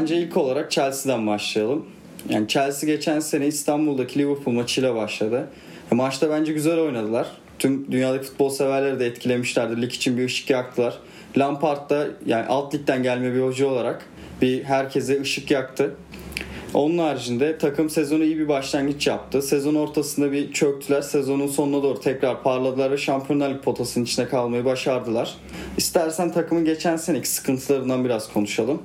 Bence ilk olarak Chelsea'den başlayalım. Yani Chelsea geçen sene İstanbul'daki Liverpool maçıyla başladı. E, maçta bence güzel oynadılar. Tüm dünyadaki futbol severleri de etkilemişlerdi. Lig için bir ışık yaktılar. Lampard da yani alt ligden gelme bir hoca olarak bir herkese ışık yaktı. Onun haricinde takım sezonu iyi bir başlangıç yaptı. Sezon ortasında bir çöktüler. Sezonun sonuna doğru tekrar parladılar ve Şampiyonlar potasının içine kalmayı başardılar. İstersen takımın geçen seneki sıkıntılarından biraz konuşalım.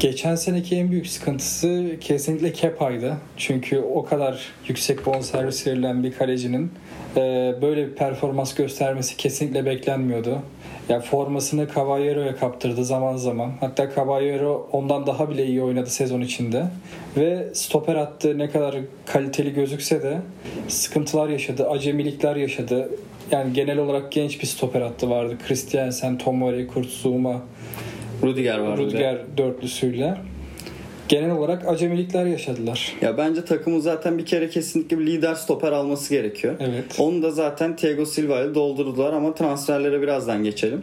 Geçen seneki en büyük sıkıntısı kesinlikle Kepa'ydı. Çünkü o kadar yüksek bonservis verilen bir kalecinin e, böyle bir performans göstermesi kesinlikle beklenmiyordu. Yani formasını Caballero'ya kaptırdı zaman zaman. Hatta Caballero ondan daha bile iyi oynadı sezon içinde. Ve stoper attı ne kadar kaliteli gözükse de sıkıntılar yaşadı, acemilikler yaşadı. Yani genel olarak genç bir stoper attı vardı. Christiansen, Tomori, Kurt Zouma, Rudiger var. Rudiger dörtlüsüyle. Genel olarak acemilikler yaşadılar. Ya bence takımın zaten bir kere kesinlikle bir lider stoper alması gerekiyor. Evet. Onu da zaten Thiago Silva ile doldurdular ama transferlere birazdan geçelim.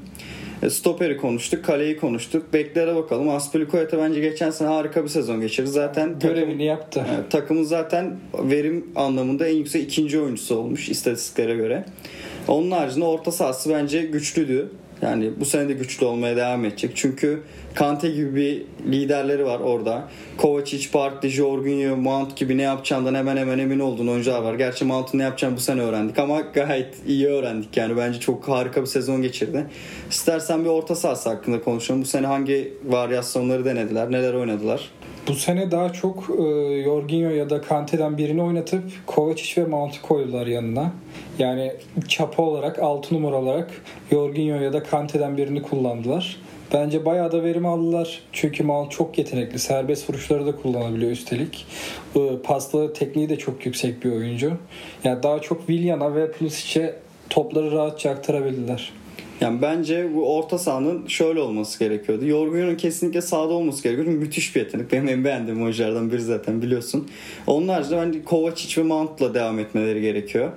E, Stoperi konuştuk, kaleyi konuştuk. Beklere bakalım. Aspilicueta bence geçen sene harika bir sezon geçirdi. Zaten Görevini takım, yaptı. evet, takımın zaten verim anlamında en yüksek ikinci oyuncusu olmuş istatistiklere göre. Onun haricinde orta sahası bence güçlüydü. Yani bu sene de güçlü olmaya devam edecek. Çünkü Kante gibi bir liderleri var orada. Kovacic, Barkley, Jorginho, Mount gibi ne yapacağından hemen hemen emin olduğun oyuncular var. Gerçi Mount'un ne yapacağını bu sene öğrendik ama gayet iyi öğrendik. Yani bence çok harika bir sezon geçirdi. İstersen bir orta sahası hakkında konuşalım. Bu sene hangi varyasyonları denediler? Neler oynadılar? Bu sene daha çok e, Jorginho ya da Kante'den birini oynatıp Kovacic ve Mount'u koydular yanına. Yani çapa olarak 6 numara olarak Jorginho ya da Kante'den birini kullandılar. Bence bayağı da verim aldılar. Çünkü Mount çok yetenekli. Serbest vuruşları da kullanabiliyor üstelik. E, paslı tekniği de çok yüksek bir oyuncu. Yani daha çok Willian'a ve Pulisic'e topları rahatça aktarabildiler. Yani bence bu orta sahanın şöyle olması gerekiyordu. Jorginho'nun kesinlikle sahada olması gerekiyor. Çünkü müthiş bir yetenek. Benim en beğendiğim oyunculardan biri zaten biliyorsun. Onun haricinde bence Kovacic ve Mount'la devam etmeleri gerekiyor.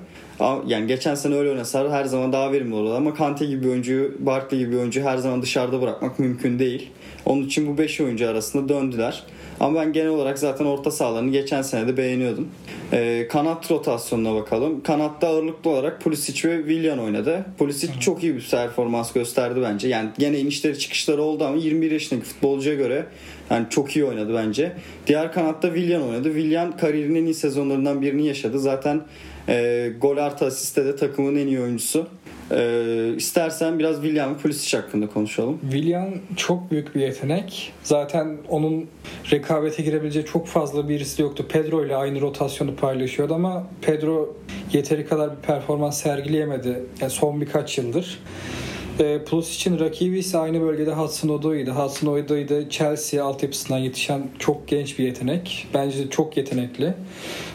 Yani geçen sene öyle oynasalar her zaman daha verimli olurdu ama Kante gibi bir oyuncuyu, Barkley gibi bir oyuncuyu her zaman dışarıda bırakmak mümkün değil. Onun için bu 5 oyuncu arasında döndüler. Ama ben genel olarak zaten orta sahalarını geçen sene de beğeniyordum. Ee, kanat rotasyonuna bakalım. Kanatta ağırlıklı olarak Pulisic ve Willian oynadı. Pulisic Hı. çok iyi bir performans gösterdi bence. Yani gene inişleri çıkışları oldu ama 21 yaşındaki futbolcuya göre yani çok iyi oynadı bence. Diğer kanatta Willian oynadı. Willian kariyerinin en iyi sezonlarından birini yaşadı. Zaten e, gol artı asiste de takımın en iyi oyuncusu. Ee, istersen biraz William Pulisic hakkında konuşalım. William çok büyük bir yetenek. Zaten onun rekabete girebileceği çok fazla birisi yoktu. Pedro ile aynı rotasyonu paylaşıyordu ama Pedro yeteri kadar bir performans sergileyemedi yani son birkaç yıldır. E, Plus için rakibi ise aynı bölgede Hudson Odoi'ydi. Hudson Odoi de Chelsea altyapısından yetişen çok genç bir yetenek. Bence de çok yetenekli.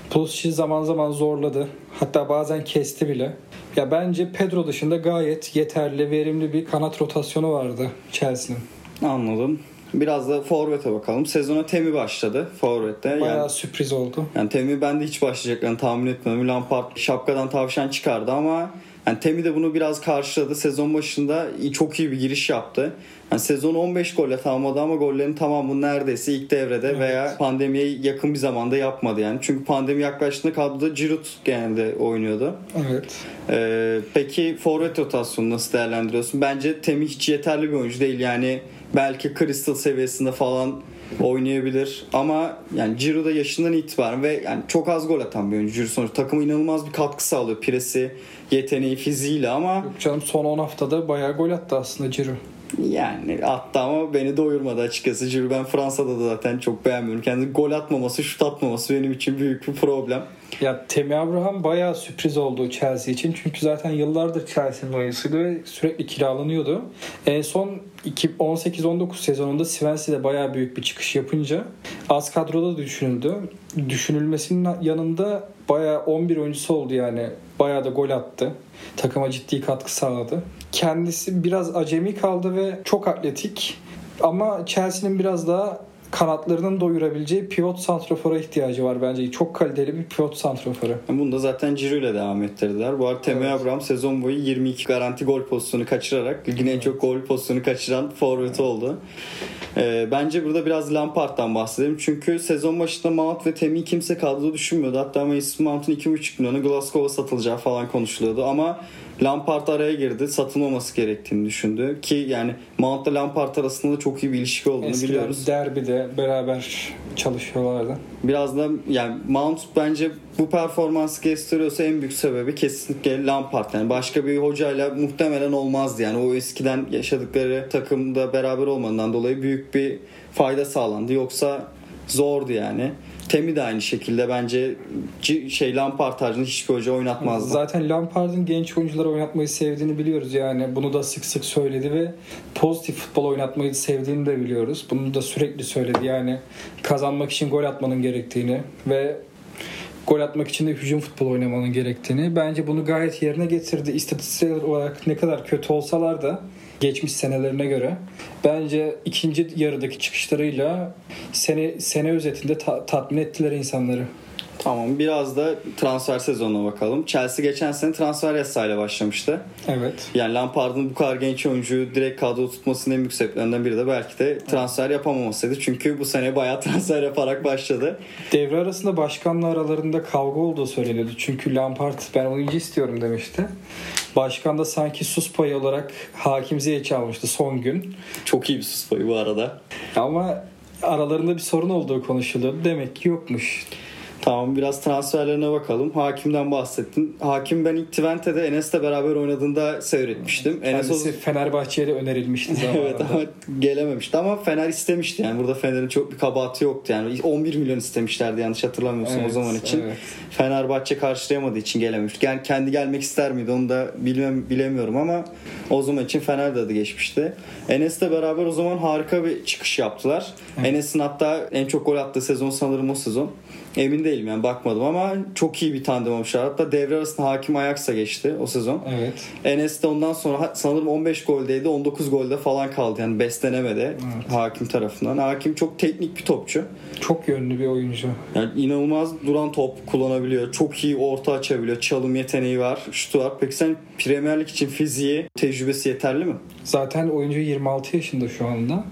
Plus için zaman zaman zorladı. Hatta bazen kesti bile. Ya bence Pedro dışında gayet yeterli, verimli bir kanat rotasyonu vardı Chelsea'nin. Anladım. Biraz da Forvet'e bakalım. Sezona Temi başladı Forvet'te. Bayağı yani, sürpriz oldu. Yani Temi ben de hiç başlayacaklarını tahmin etmiyorum. Lampard şapkadan tavşan çıkardı ama yani Temi de bunu biraz karşıladı. Sezon başında çok iyi bir giriş yaptı. Yani sezon 15 golle tamamladı ama gollerin tamamını neredeyse ilk devrede evet. veya pandemiye yakın bir zamanda yapmadı yani. Çünkü pandemi yaklaştığında kadroda Giroud genelde oynuyordu. Evet. Ee, peki forvet rotasyonu nasıl değerlendiriyorsun? Bence Temi hiç yeterli bir oyuncu değil. Yani belki Crystal seviyesinde falan oynayabilir ama yani Ciro'da yaşından itibaren ve yani çok az gol atan bir oyuncu Ciro sonuçta takıma inanılmaz bir katkı sağlıyor piresi yeteneği fiziğiyle ama Yok canım son 10 haftada bayağı gol attı aslında Ciro. Yani attı ama beni doyurmadı açıkçası. Ciro ben Fransa'da da zaten çok beğenmiyorum. Kendi gol atmaması, şut atmaması benim için büyük bir problem. Ya Temi Abraham bayağı sürpriz oldu Chelsea için. Çünkü zaten yıllardır Chelsea'nin oyuncusuydu ve sürekli kiralanıyordu. En son 18-19 sezonunda Swansea'de bayağı büyük bir çıkış yapınca az kadroda düşünüldü. Düşünülmesinin yanında bayağı 11 oyuncusu oldu yani. Bayağı da gol attı. Takıma ciddi katkı sağladı. Kendisi biraz acemi kaldı ve çok atletik. Ama Chelsea'nin biraz daha kanatlarının doyurabileceği pivot santrofora ihtiyacı var bence. Çok kaliteli bir pivot santroforu. Bunu da zaten Ciro ile devam ettirdiler. Bu arada Temi Evet. Abraham sezon boyu 22 garanti gol pozisyonu kaçırarak ligin en çok gol pozisyonu kaçıran forvet oldu. Ee, bence burada biraz Lampard'dan bahsedelim. Çünkü sezon başında Mount ve Temi'yi kimse kadroda düşünmüyordu. Hatta Mason Mount'un 2,5 milyona Glasgow'a satılacağı falan konuşuluyordu. Ama Lampard araya girdi. Satılmaması gerektiğini düşündü. Ki yani Mount'la Lampard arasında da çok iyi bir ilişki olduğunu Eskiden biliyoruz. derbide beraber çalışıyorlardı. Biraz da yani Mount bence bu performansı gösteriyorsa en büyük sebebi kesinlikle Lampard. Yani başka bir hocayla muhtemelen olmazdı. Yani o eskiden yaşadıkları takımda beraber olmadığından dolayı büyük bir fayda sağlandı. Yoksa zordu yani. Temi de aynı şekilde bence şey Lampard tarzında hiçbir hoca oynatmazdı. Zaten Lampard'ın genç oyuncuları oynatmayı sevdiğini biliyoruz yani. Bunu da sık sık söyledi ve pozitif futbol oynatmayı sevdiğini de biliyoruz. Bunu da sürekli söyledi yani kazanmak için gol atmanın gerektiğini ve gol atmak için de hücum futbol oynamanın gerektiğini. Bence bunu gayet yerine getirdi. İstatistiksel olarak ne kadar kötü olsalar da geçmiş senelerine göre bence ikinci yarıdaki çıkışlarıyla sene sene özetinde ta- tatmin ettiler insanları. Tamam biraz da transfer sezonuna bakalım. Chelsea geçen sene transfer yasayla başlamıştı. Evet. Yani Lampard'ın bu kadar genç oyuncuyu direkt kadro tutmasının en büyük sebeplerinden biri de belki de transfer yapamamasıydı. Çünkü bu sene bayağı transfer yaparak başladı. Devre arasında başkanla aralarında kavga olduğu söyleniyordu. Çünkü Lampard ben oyuncu istiyorum demişti. Başkan da sanki sus payı olarak Hakim Ziyech'i almıştı son gün. Çok iyi bir sus payı bu arada. Ama aralarında bir sorun olduğu konuşuluyordu. Demek ki yokmuş. Tamam biraz transferlerine bakalım. Hakim'den bahsettin. Hakim ben ilk Twente'de Enes'le beraber oynadığında seyretmiştim. Enes o... Kendisi Fenerbahçe'ye de önerilmişti zamanında. evet ama gelememişti ama Fener istemişti yani burada Fener'in çok bir kabahati yoktu yani 11 milyon istemişlerdi yanlış hatırlamıyorsam Evet, o zaman için. evet. Fenerbahçe karşılayamadığı için gelememiş. Yani kendi gelmek ister miydi onu da bilmem, bilemiyorum ama o zaman için Fener de adı geçmişti. Enes'le beraber o zaman harika bir çıkış yaptılar. Enes'in hatta en çok gol attığı sezon sanırım o sezon. Emin değilim yani bakmadım ama çok iyi bir tandem olmuşlar. Hatta devre arasında Hakim Ajax'a geçti o sezon. Evet. Enes de ondan sonra sanırım 15 goldeydi 19 golde falan kaldı yani beslenemedi hakim tarafından. Hakim çok teknik bir topçu. Çok yönlü bir oyuncu. Yani inanılmaz duran top kullanabiliyor. Çok iyi orta açabiliyor. Çalım yeteneği var. Şutu var. Peki sen Premier Lig için fiziği, tecrübesi yeterli mi? Zaten oyuncu 26 yaşında şu anda.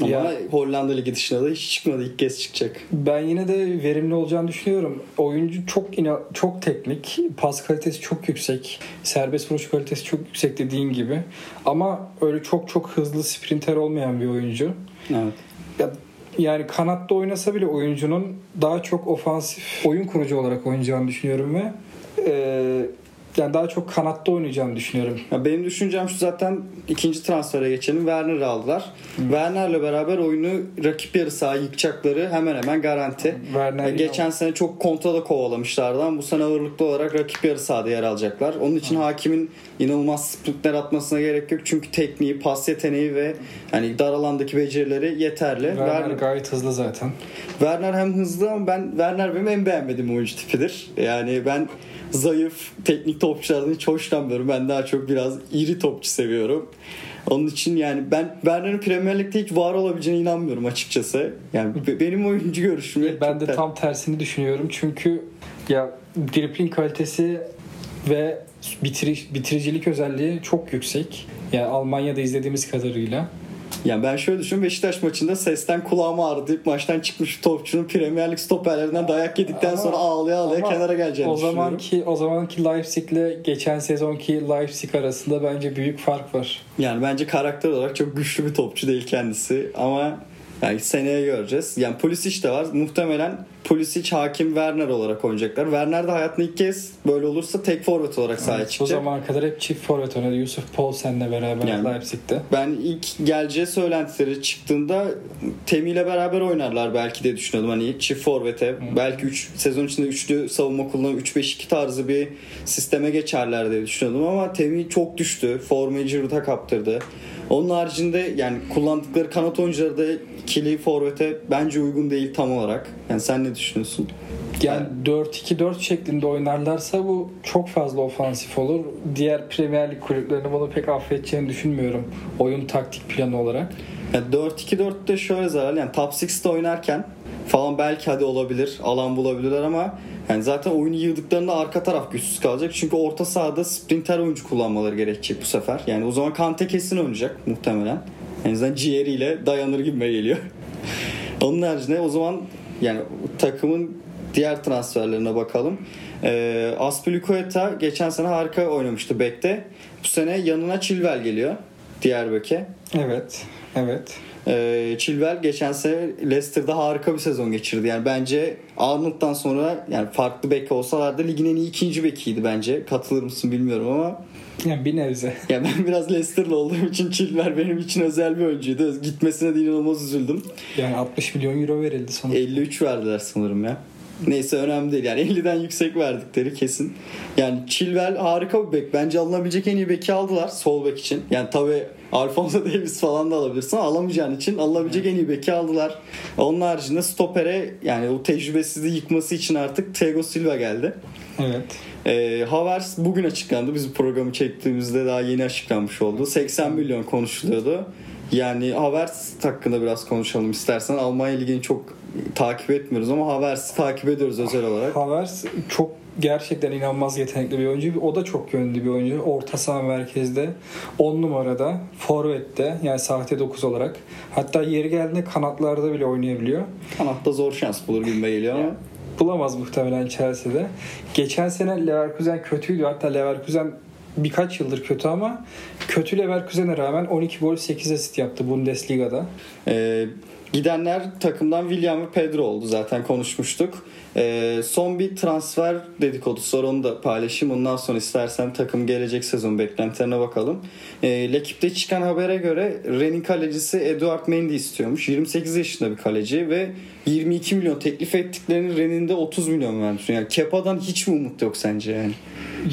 Ama Ya- Hollanda Ligi dışında da hiç çıkmadı. İlk kez çıkacak. Ben yine de verimli olacağını düşünüyorum. Oyuncu çok ina- çok teknik, pas kalitesi çok yüksek, serbest vuruş kalitesi çok yüksek dediğin gibi. Ama öyle çok çok hızlı sprinter olmayan bir oyuncu. Evet. Ya- Yani kanatta oynasa bile oyuncunun daha çok ofansif oyun kurucu olarak oynayacağını düşünüyorum ve e, yani daha çok kanatta oynayacağını düşünüyorum. Ya benim düşüncem şu zaten ikinci transfere geçelim. Werner'ı aldılar. Werner'le beraber oyunu rakip yarı saha yıkacakları hemen hemen garanti. Werner Ya yine- geçen sene çok kontrada kovalamışlardı ama bu sene ağırlıklı olarak rakip yarı sahada yer alacaklar. Onun için hakimin inanılmaz sprintler atmasına gerek yok. Çünkü tekniği, pas yeteneği ve hani dar alandaki becerileri yeterli. Werner Werner, gayet hızlı zaten. Werner hem hızlı ama ben Werner benim en beğenmediğim oyuncu tipidir. Yani ben zayıf teknik topçulardan hiç hoşlanmıyorum. Ben daha çok biraz iri topçu seviyorum. Onun için yani ben Werner'in Premier Lig'de hiç var olabileceğine inanmıyorum açıkçası. Yani be- benim oyuncu görüşüm. Ben de tam tersini düşünüyorum. Çünkü ya dribbling kalitesi ve bitiriş, bitiricilik özelliği çok yüksek. Yani Almanya'da izlediğimiz kadarıyla. Yani ben şöyle düşünüyorum Beşiktaş maçında sesten kulağım ağrıdı deyip maçtan çıkmış topçunun Premier Lig stoperlerinden dayak yedikten Ama- sonra ağlaya ağlaya kenara geleceğini o zamanki o zamanki Leipzig'le geçen sezonki Leipzig arasında bence büyük fark var. Yani bence karakter olarak çok güçlü bir topçu değil kendisi ama yani seneye göreceğiz. Yani Pulisic de var. Muhtemelen Pulisic, Hakim, Werner olarak oynayacaklar. Werner de hayatında ilk kez böyle olursa tek forvet olarak sahaya Bu çıkacak. zamana kadar hep çift forvet oynadı. Yusuf Poulsen'le beraber Yani- Leipzig'te. Ben ilk geleceği söylentileri çıktığında Temi ile beraber oynarlar belki diye düşünüyordum. Hani çift forvete belki 3 sezon içinde üçlü savunma kullanıp 3-5-2 tarzı bir sisteme geçerler diye düşünüyordum ama Temi çok düştü. Formayı Giroud'a kaptırdı. Onun haricinde yani kullandıkları kanat oyuncuları da ikili forvete bence uygun değil tam olarak. Yani sen ne düşünüyorsun? Yani 4-2-4 şeklinde oynarlarsa bu çok fazla ofansif olur. Diğer Premier Lig kulüplerinin bunu pek affedeceğini düşünmüyorum. Oyun taktik planı olarak. Yani 4-2-4'te şöyle zarar yani top 6'te oynarken falan belki hadi olabilir. Alan bulabilirler ama yani zaten oyunu yığdıklarında arka taraf güçsüz kalacak. Çünkü orta sahada sprinter oyuncu kullanmaları gerekecek bu sefer. Yani o zaman Kante kesin oynayacak muhtemelen. En azından ciğeriyle dayanır gibi geliyor. Onun haricinde o zaman yani takımın diğer transferlerine bakalım. Ee, Aspilicueta geçen sene harika oynamıştı bekte. Bu sene yanına Chilwell geliyor. Diğer beke. Evet. Evet. Ee, Chilwell geçen sene Leicester'da harika bir sezon geçirdi. Yani bence Arnold'dan sonra yani farklı bek olsalardı ligin en iyi ikinci bekiydi bence. Katılır mısın bilmiyorum ama Yani bir nebze. ya ben biraz Leicester'lı olduğum için Chilwell benim için özel bir oyuncuydu. Gitmesine de inanılmaz üzüldüm. Yani 60 milyon euro verildi sonuçta. 53 verdiler sanırım ya. Neyse önemli değil. Yani 50'den yüksek verdikleri kesin. Yani Chilwell harika bir bek. Bence alınabilecek en iyi beki aldılar sol bek için. Yani tabi Alfonso Davis falan da alabilirsin ama alamayacağın için alınabilecek en iyi beki aldılar. Onun haricinde stopere yani o tecrübesizliği yıkması için artık Thiago Silva geldi. Evet. Ee, Havertz bugün açıklandı. Biz bu programı çektiğimizde daha yeni açıklanmış oldu. 80 milyon konuşuluyordu. Yani Havertz hakkında biraz konuşalım istersen. Almanya Ligi'ni çok takip etmiyoruz ama Havertz'i takip ediyoruz özel olarak. Havertz çok gerçekten inanılmaz yetenekli bir oyuncu. O da çok yönlü bir oyuncu. Orta saha merkezde 10 numarada, forvette yani sahte 9 olarak. Hatta yeri geldiğinde kanatlarda bile oynayabiliyor. Kanatta zor şans bulur gibi geliyor ama. Bulamaz muhtemelen Chelsea'de. Geçen sene Leverkusen kötüydü. Hatta Leverkusen birkaç yıldır kötü ama kötü Leverkusen'e rağmen 12 gol 8 asist yaptı Bundesliga'da. Ee, gidenler takımdan William ve Pedro oldu zaten konuşmuştuk. Ee, son bir transfer dedikodusu var onu da paylaşayım. Ondan sonra istersen takım gelecek sezon beklentilerine bakalım. Ee, Lekip'te çıkan habere göre Rennes'in kalecisi Eduard Mendy istiyormuş. 28 yaşında bir kaleci ve 22 milyon teklif ettiklerini Rennes'in de 30 milyon vermiş. Yani Kepa'dan hiç mi umut yok sence yani?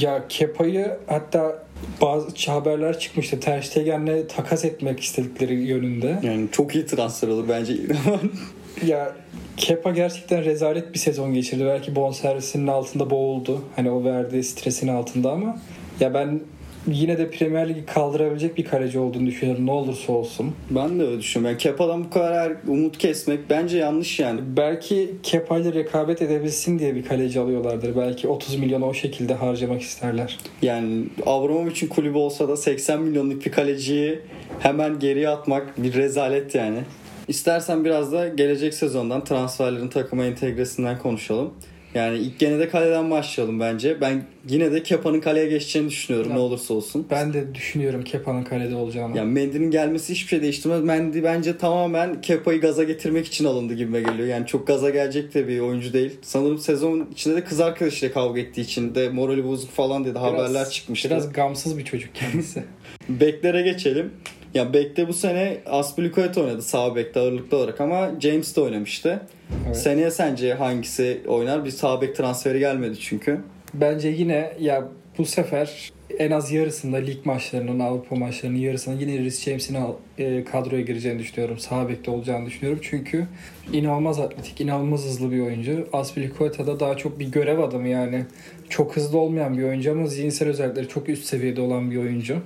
Ya Kepa'yı hatta bazı haberler çıkmıştı. Ter Stegen'le takas etmek istedikleri yönünde. Yani çok iyi transfer olur bence. Ya Kepa gerçekten rezalet bir sezon geçirdi. Belki bonservisinin altında boğuldu. Hani o verdiği stresin altında ama ya ben yine de Premier Ligi kaldırabilecek bir kaleci olduğunu düşünüyorum. Ne olursa olsun. ben de öyle düşünüyorum. Yani Kepa'dan bu kadar umut kesmek bence yanlış yani. Belki Kepa ile rekabet edebilsin diye bir kaleci alıyorlardır. Belki 30 milyonu o şekilde harcamak isterler. Yani Abramovich'in kulübü olsa da 80 milyonluk bir kaleciyi hemen geriye atmak bir rezalet yani. İstersen biraz da gelecek sezondan transferlerin takıma entegresinden konuşalım. Yani ilk gene de kaleden başlayalım bence. Ben yine de Kepa'nın kaleye geçeceğini düşünüyorum Ya. ne olursa olsun. Ben de düşünüyorum Kepa'nın kalede olacağını. Yani Mendy'nin gelmesi hiçbir şey değiştirmez. Mendy bence tamamen Kepa'yı gaza getirmek için alındı gibime geliyor. Yani çok gaza gelecek de bir oyuncu değil. Sanırım sezon içinde de kız arkadaşıyla kavga ettiği için de morali bozuk falan dedi haberler çıkmıştı. Biraz gamsız bir çocuk kendisi. Beklere geçelim. Ya bekte bu sene Aspilicueta oynadı sağ bekte ağırlıklı olarak ama James de oynamıştı. Evet. Seneye sence hangisi oynar? Bir sağ bek transferi gelmedi çünkü. Bence yine ya bu sefer en az yarısında lig maçlarının, Avrupa maçlarının yarısında yine Rhys James'in e, kadroya gireceğini düşünüyorum. Sağ bekte olacağını düşünüyorum. Çünkü inanılmaz atletik, inanılmaz hızlı bir oyuncu. Aspilicueta da daha çok bir görev adamı yani. Çok hızlı olmayan bir oyuncu ama zihinsel özellikleri çok üst seviyede olan bir oyuncu.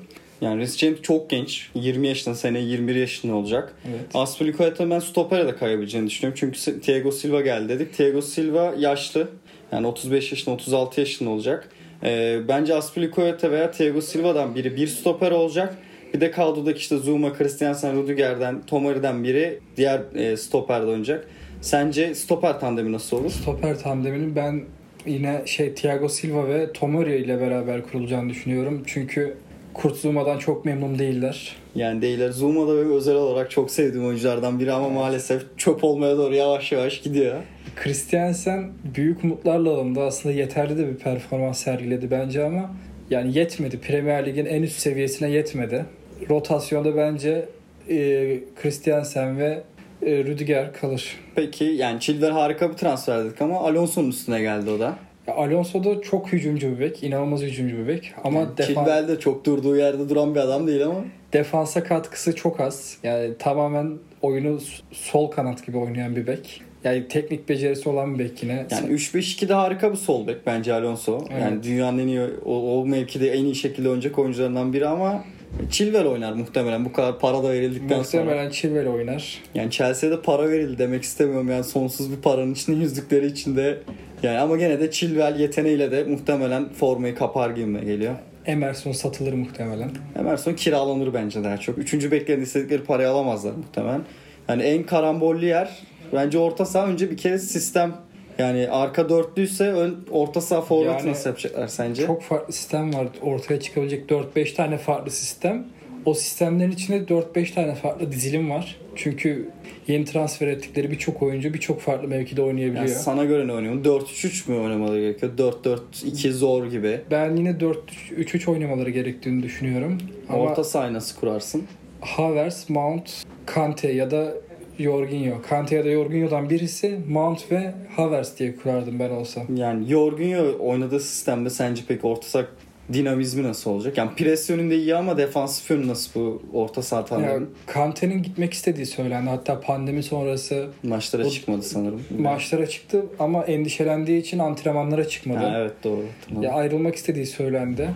Yani Rhys James çok genç. 20 yaşında seneye 21 yaşında olacak. Evet. Aspilicueta ben stopere de kayabileceğini düşünüyorum. Çünkü Thiago Silva geldi dedik. Thiago Silva yaşlı. Yani 35 yaşında 36 yaşında olacak. Ee, bence Aspilicueta veya Thiago Silva'dan biri bir stoper olacak. Bir de kadrodaki işte Zuma, Christiansen, Rudiger'den, Tomari'den biri diğer e, stoperde oynayacak. Sence stoper tandemi nasıl olur? Stoper tandeminin ben yine şey Thiago Silva ve Tomori ile beraber kurulacağını düşünüyorum. Çünkü Kurt Zuma'dan çok memnun değiller. Yani değiller. Zuma da benim özel olarak çok sevdiğim oyunculardan biri ama maalesef çöp olmaya doğru yavaş yavaş gidiyor. Christiansen büyük umutlarla alındı. Aslında yeterli de bir performans sergiledi bence ama yani yetmedi. Premier Lig'in en üst seviyesine yetmedi. Rotasyonda bence e, Christiansen ve e, Rüdiger kalır. Peki yani Chilwell harika bir transfer dedik ama Alonso'nun üstüne geldi o da. Alonso da çok hücumcu bir bek. inanılmaz hücumcu bir bek. Ama Yani defan- Chilwell de çok durduğu yerde duran bir adam değil ama. defansa katkısı çok az. Yani tamamen oyunu sol kanat gibi oynayan bir bek. Yani teknik becerisi olan bir bek yine. Yani 3-5-2'de harika bir sol bek bence Alonso. Evet. Yani dünyanın en iyi o, o mevkide en iyi şekilde oynayacak oyuncularından biri ama Chilwell oynar muhtemelen bu kadar para da verildikten Muhtemelen sonra. Chilwell oynar. Yani Chelsea'de para verildi demek istemiyorum yani sonsuz bir paranın içinde yüzdükleri içinde. Yani ama gene de Chilwell yeteneğiyle de muhtemelen formayı kapar gibime geliyor. Emerson satılır muhtemelen. Emerson kiralanır bence daha çok. Üçüncü beklerin istedikleri parayı alamazlar muhtemelen. Yani en karambollü yer bence orta saha önce bir kere sistem. Yani arka dörtlüyse ön, orta saha forvet Yani nasıl yapacaklar sence? Çok farklı sistem var. Ortaya çıkabilecek 4-5 tane farklı sistem. O sistemlerin içinde 4-5 tane farklı dizilim var. Çünkü yeni transfer ettikleri birçok oyuncu birçok farklı mevkide oynayabiliyor. Yani sana göre ne oynuyor? 4-3-3 mü oynamaları gerekiyor? 4-4-2 zor gibi. Ben yine 4-3-3 oynamaları gerektiğini düşünüyorum. Ama Orta sahayı nasıl kurarsın? Havertz, Mount, Kante ya da Jorginho. Kante ya da Jorginho'dan birisi Mount ve Havertz diye kurardım ben olsam. Yani Jorginho oynadığı sistemde sence peki orta saha dinamizmi nasıl olacak? Yani pres yönünde iyi ama defansif yönü nasıl bu orta saha Ya, tanrının? Kante'nin gitmek istediği söylendi. Hatta pandemi sonrası Maçlara o- çıkmadı sanırım. maçlara çıktı ama endişelendiği için antrenmanlara çıkmadı. Ha, evet doğru. Tamam. Ya ayrılmak istediği söylendi.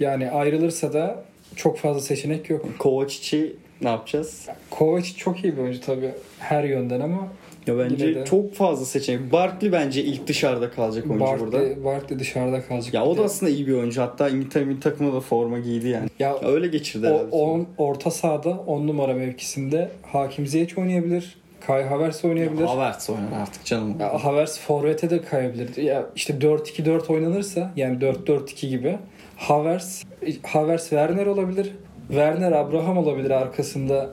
Yani ayrılırsa da çok fazla seçenek yok. Kovacic'i ne yapacağız? Kovac çok iyi bir oyuncu tabii her yönden ama Ya bence de- çok fazla seçenek. Barkley bence ilk dışarıda kalacak oyuncu burada. Barkley, Barkley dışarıda kalacak. Ya o da aslında iyi bir oyuncu. Hatta İngiltere milli takımına da forma giydi yani. ya Öyle geçirdi o, herhalde. on, orta sahada 10 numara mevkisinde Hakim Ziyech oynayabilir. Kai Havertz oynayabilir. Havertz oynar artık canım. Ya Havertz forvete de kayabilir. Ya işte 4-2-4 oynanırsa yani 4-4-2 gibi Havertz Havertz Werner olabilir. Werner Abraham olabilir arkasında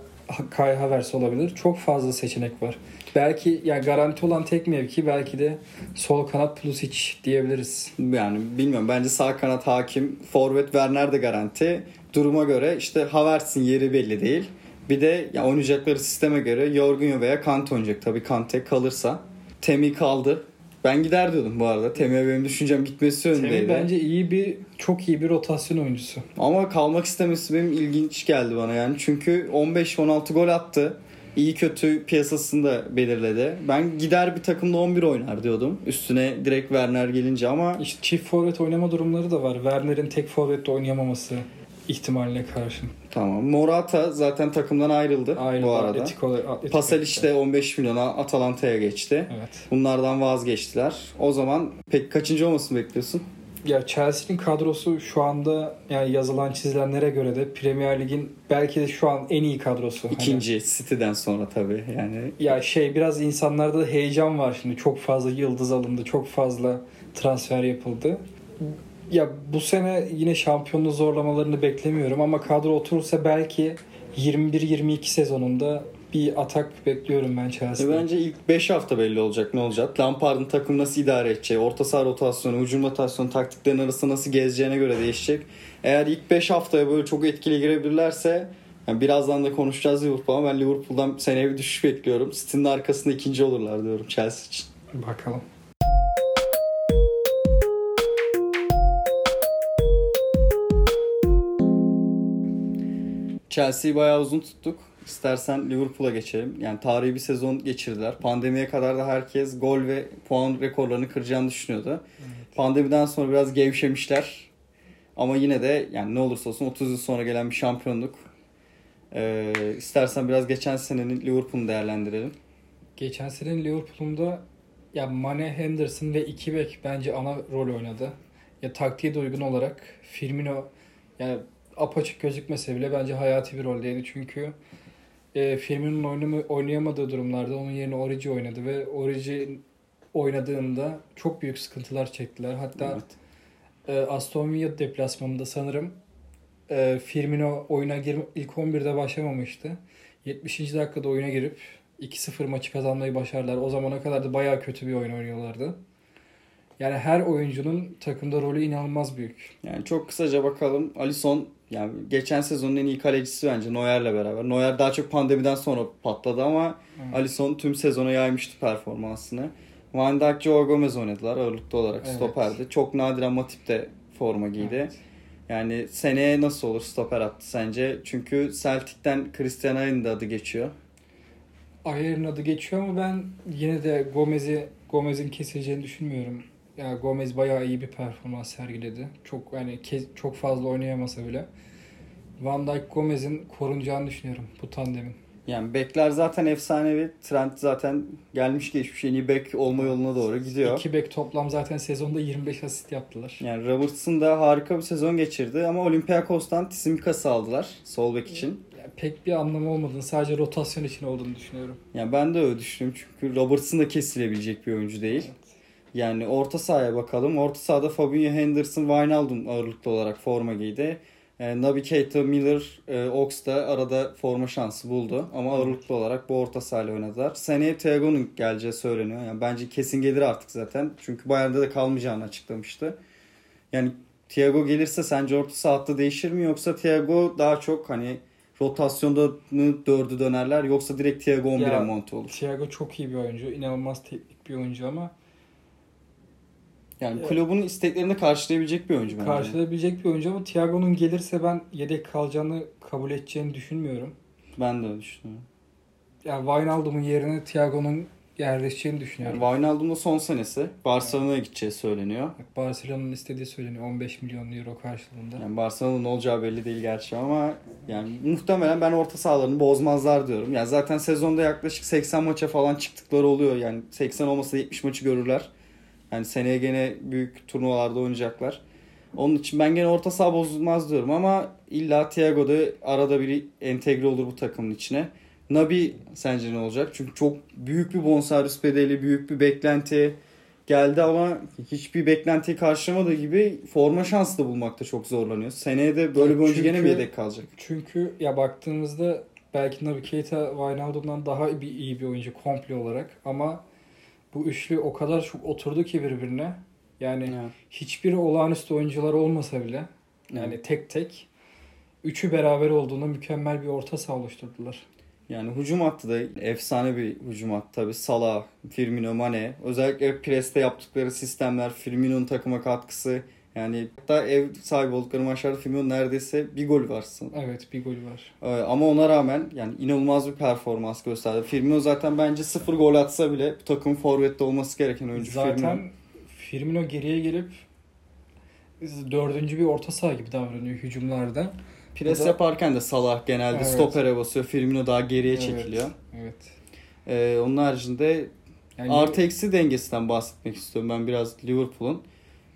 Kai Havertz olabilir. Çok fazla seçenek var. Belki ya garanti olan tek mevki belki de sol kanat Pulisic diyebiliriz. Yani bilmiyorum. Bence sağ kanat hakim. Forvet Werner de garanti. Duruma göre işte Havertz'in yeri belli değil. Bir de ya oynayacakları sisteme göre Jorginho veya Kante oynayacak. Tabii Kante kalırsa. Temi kaldı. Ben gider diyordum bu arada. Temi'ye benim düşüncem gitmesi yönündeydi. Temi bence iyi bir çok iyi bir rotasyon oyuncusu. Ama kalmak istemesi benim ilginç geldi bana yani. Çünkü 15-16 gol attı. İyi kötü piyasasını da belirledi. Ben gider bir takımda 11 oynar diyordum. Üstüne direkt Werner gelince ama İşte çift forvet oynama durumları da var. Werner'in tek forvette oynayamaması ihtimaline karşın. tamam. Morata zaten takımdan ayrıldı, Aynı bu arada. Atletico, Atletico Pasalic de 15 milyona Atalanta'ya geçti. Evet. Bunlardan vazgeçtiler. O zaman pek kaçıncı olmasını bekliyorsun? Ya Chelsea'nin kadrosu şu anda yani yazılan çizilenlere göre de Premier Lig'in belki de şu an en iyi kadrosu. Hani- İkinci City'den sonra tabii yani. ya şey biraz insanlarda da heyecan var şimdi. Çok fazla yıldız alındı. Çok fazla transfer yapıldı. Ya bu sene yine şampiyonluğu zorlamalarını beklemiyorum ama kadro oturursa belki 21-22 sezonunda bir atak bekliyorum ben E Chelsea'den. Bence ilk 5 hafta belli olacak ne olacak. Lampard'ın takım nasıl idare edeceği, orta saha rotasyonu, hücum rotasyonu, taktiklerin arasında nasıl gezeceğine göre değişecek. Eğer ilk 5 haftaya böyle çok etkili girebilirlerse yani birazdan da konuşacağız Liverpool ama ben Liverpool'dan seneye bir düşüş bekliyorum. City'nin arkasında ikinci olurlar diyorum Chelsea için. Bakalım. Chelsea'yi bayağı uzun tuttuk. İstersen Liverpool'a geçelim. Yani tarihi bir sezon geçirdiler. Pandemiye kadar da herkes gol ve puan rekorlarını kıracağını düşünüyordu. Pandemiden sonra biraz gevşemişler. Ama yine de yani ne olursa olsun 30 yıl sonra gelen bir şampiyonluk. Ee, istersen biraz geçen senenin Liverpool'unu değerlendirelim. Geçen sene Liverpool'unda ya Mane, Henderson ve iki bek bence ana rol oynadı. Ya taktiğe de uygun olarak Firmino yani apaçık gözükmese bile bence hayati bir roldeydi. Çünkü e, Firmino'nun oynama, oynayamadığı durumlarda onun yerine Origi oynadı ve Origi oynadığında çok büyük sıkıntılar çektiler. Hatta Evet. e, Aston Villa deplasmanında sanırım e, Firmino oyuna girme, ilk 11'de başlamamıştı. 70. dakikada oyuna girip 2-0 maçı kazanmayı başardılar. O zamana kadar da bayağı kötü bir oyun oynuyorlardı. Yani her oyuncunun takımda rolü inanılmaz büyük. Yani çok kısaca bakalım. Alisson yani geçen sezonun en iyi kalecisi bence Neuer'le beraber. Neuer daha çok pandemiden sonra patladı ama Evet. Alisson tüm sezona yaymıştı performansını. Van Dijk, Joao Gomez oynadılar ağırlıklı olarak Evet. stoperde. Çok nadiren Matip de forma giydi. Evet. Yani seneye nasıl olur stoper attı sence? Çünkü Celtic'ten Christian Ayer'in de adı geçiyor. Ayer'in adı geçiyor ama ben yine de Gomez'i Gomez'in kesileceğini düşünmüyorum. Ya Gomez bayağı iyi bir performans sergiledi. Çok yani ke- çok fazla oynayamasa bile. Van Dijk Gomez'in korunacağını düşünüyorum bu tandemin. Yani bekler zaten efsanevi. Trent zaten gelmiş geçmiş en iyi bek olma yoluna doğru gidiyor. İki bek toplam zaten sezonda 25 asist yaptılar. Yani Robertson da harika bir sezon geçirdi ama Olympiakos'tan Tsimikas aldılar sol bek için. Yani pek bir anlamı olmadığını sadece rotasyon için olduğunu düşünüyorum. Yani ben de öyle düşünüyorum çünkü Robertson da kesilebilecek bir oyuncu değil. Evet. Yani orta sahaya bakalım. Orta sahada Fabinho, Henderson, Wijnaldum ağırlıklı olarak forma giydi. E, Naby Keita, Miller, e, Ox da arada forma şansı buldu. Ama ağırlıklı olarak bu orta sahayla oynadılar. Seneye Thiago'nun geleceği söyleniyor. Yani bence kesin gelir artık zaten. Çünkü Bayern'de de kalmayacağını açıklamıştı. Yani Thiago gelirse sence orta sahatta değişir mi? Yoksa Thiago daha çok hani rotasyonda mı dördü dönerler yoksa direkt Thiago 11'e Ya, monte olur? Thiago çok iyi bir oyuncu. inanılmaz teknik bir oyuncu ama Yani Evet. kulübün isteklerini karşılayabilecek bir oyuncu bence. karşılayabilecek bir oyuncu ama Thiago'nun gelirse ben yedek kalacağını kabul edeceğini düşünmüyorum. Ben de öyle düşünüyorum. Yani Wijnaldum'un yerine Thiago'nun yerleşeceğini düşünüyorum. Yani Wijnaldum da son senesi. Barcelona'ya gideceği söyleniyor. Barcelona'nın istediği söyleniyor 15 milyon euro karşılığında. Yani Barcelona'nın olacağı belli değil gerçi ama yani muhtemelen ben orta sahalarını bozmazlar diyorum. Yani zaten sezonda yaklaşık 80 maça falan çıktıkları oluyor. Yani 80 olmasa 70 maçı görürler. Yani seneye gene büyük turnuvalarda oynayacaklar. Onun için ben gene orta saha bozulmaz diyorum ama illa Thiago da arada bir entegre olur bu takımın içine. Nabi sence ne olacak? Çünkü çok büyük bir bonservis bedeli, büyük bir beklenti geldi ama hiçbir beklentiyi karşılamadığı gibi forma şansı da bulmakta çok zorlanıyor. Seneye de böyle bir oyuncu gene Çünkü- yedek kalacak? Çünkü ya baktığımızda belki Naby Keita Wijnaldum'dan daha bir iyi bir oyuncu komple olarak ama bu üçlü o kadar çok oturdu ki birbirine. Yani Yani, hiçbiri olağanüstü oyuncular olmasa bile yani tek tek üçü beraber olduğunda mükemmel bir orta saha oluşturdular. Yani hücum hattı da efsane bir hücum hattı tabii. Salah, Firmino, Mane. Özellikle preste yaptıkları sistemler, Firmino'nun takıma katkısı. Yani hatta ev sahibi oldukları maçlarda Firmino neredeyse bir gol var aslında. Evet bir golü var. Ee, Ama ona rağmen yani inanılmaz bir performans gösterdi. Firmino zaten bence sıfır gol atsa bile bu takımın forvette olması gereken oyuncu Zaten Firmino. Firmino geriye gelip dördüncü bir orta saha gibi davranıyor hücumlarda. Pres da- yaparken de Salah genelde Evet. stopere basıyor. Firmino daha geriye Evet. çekiliyor. Evet. Ee, onun haricinde Yani artı eksi dengesinden bahsetmek istiyorum ben biraz Liverpool'un.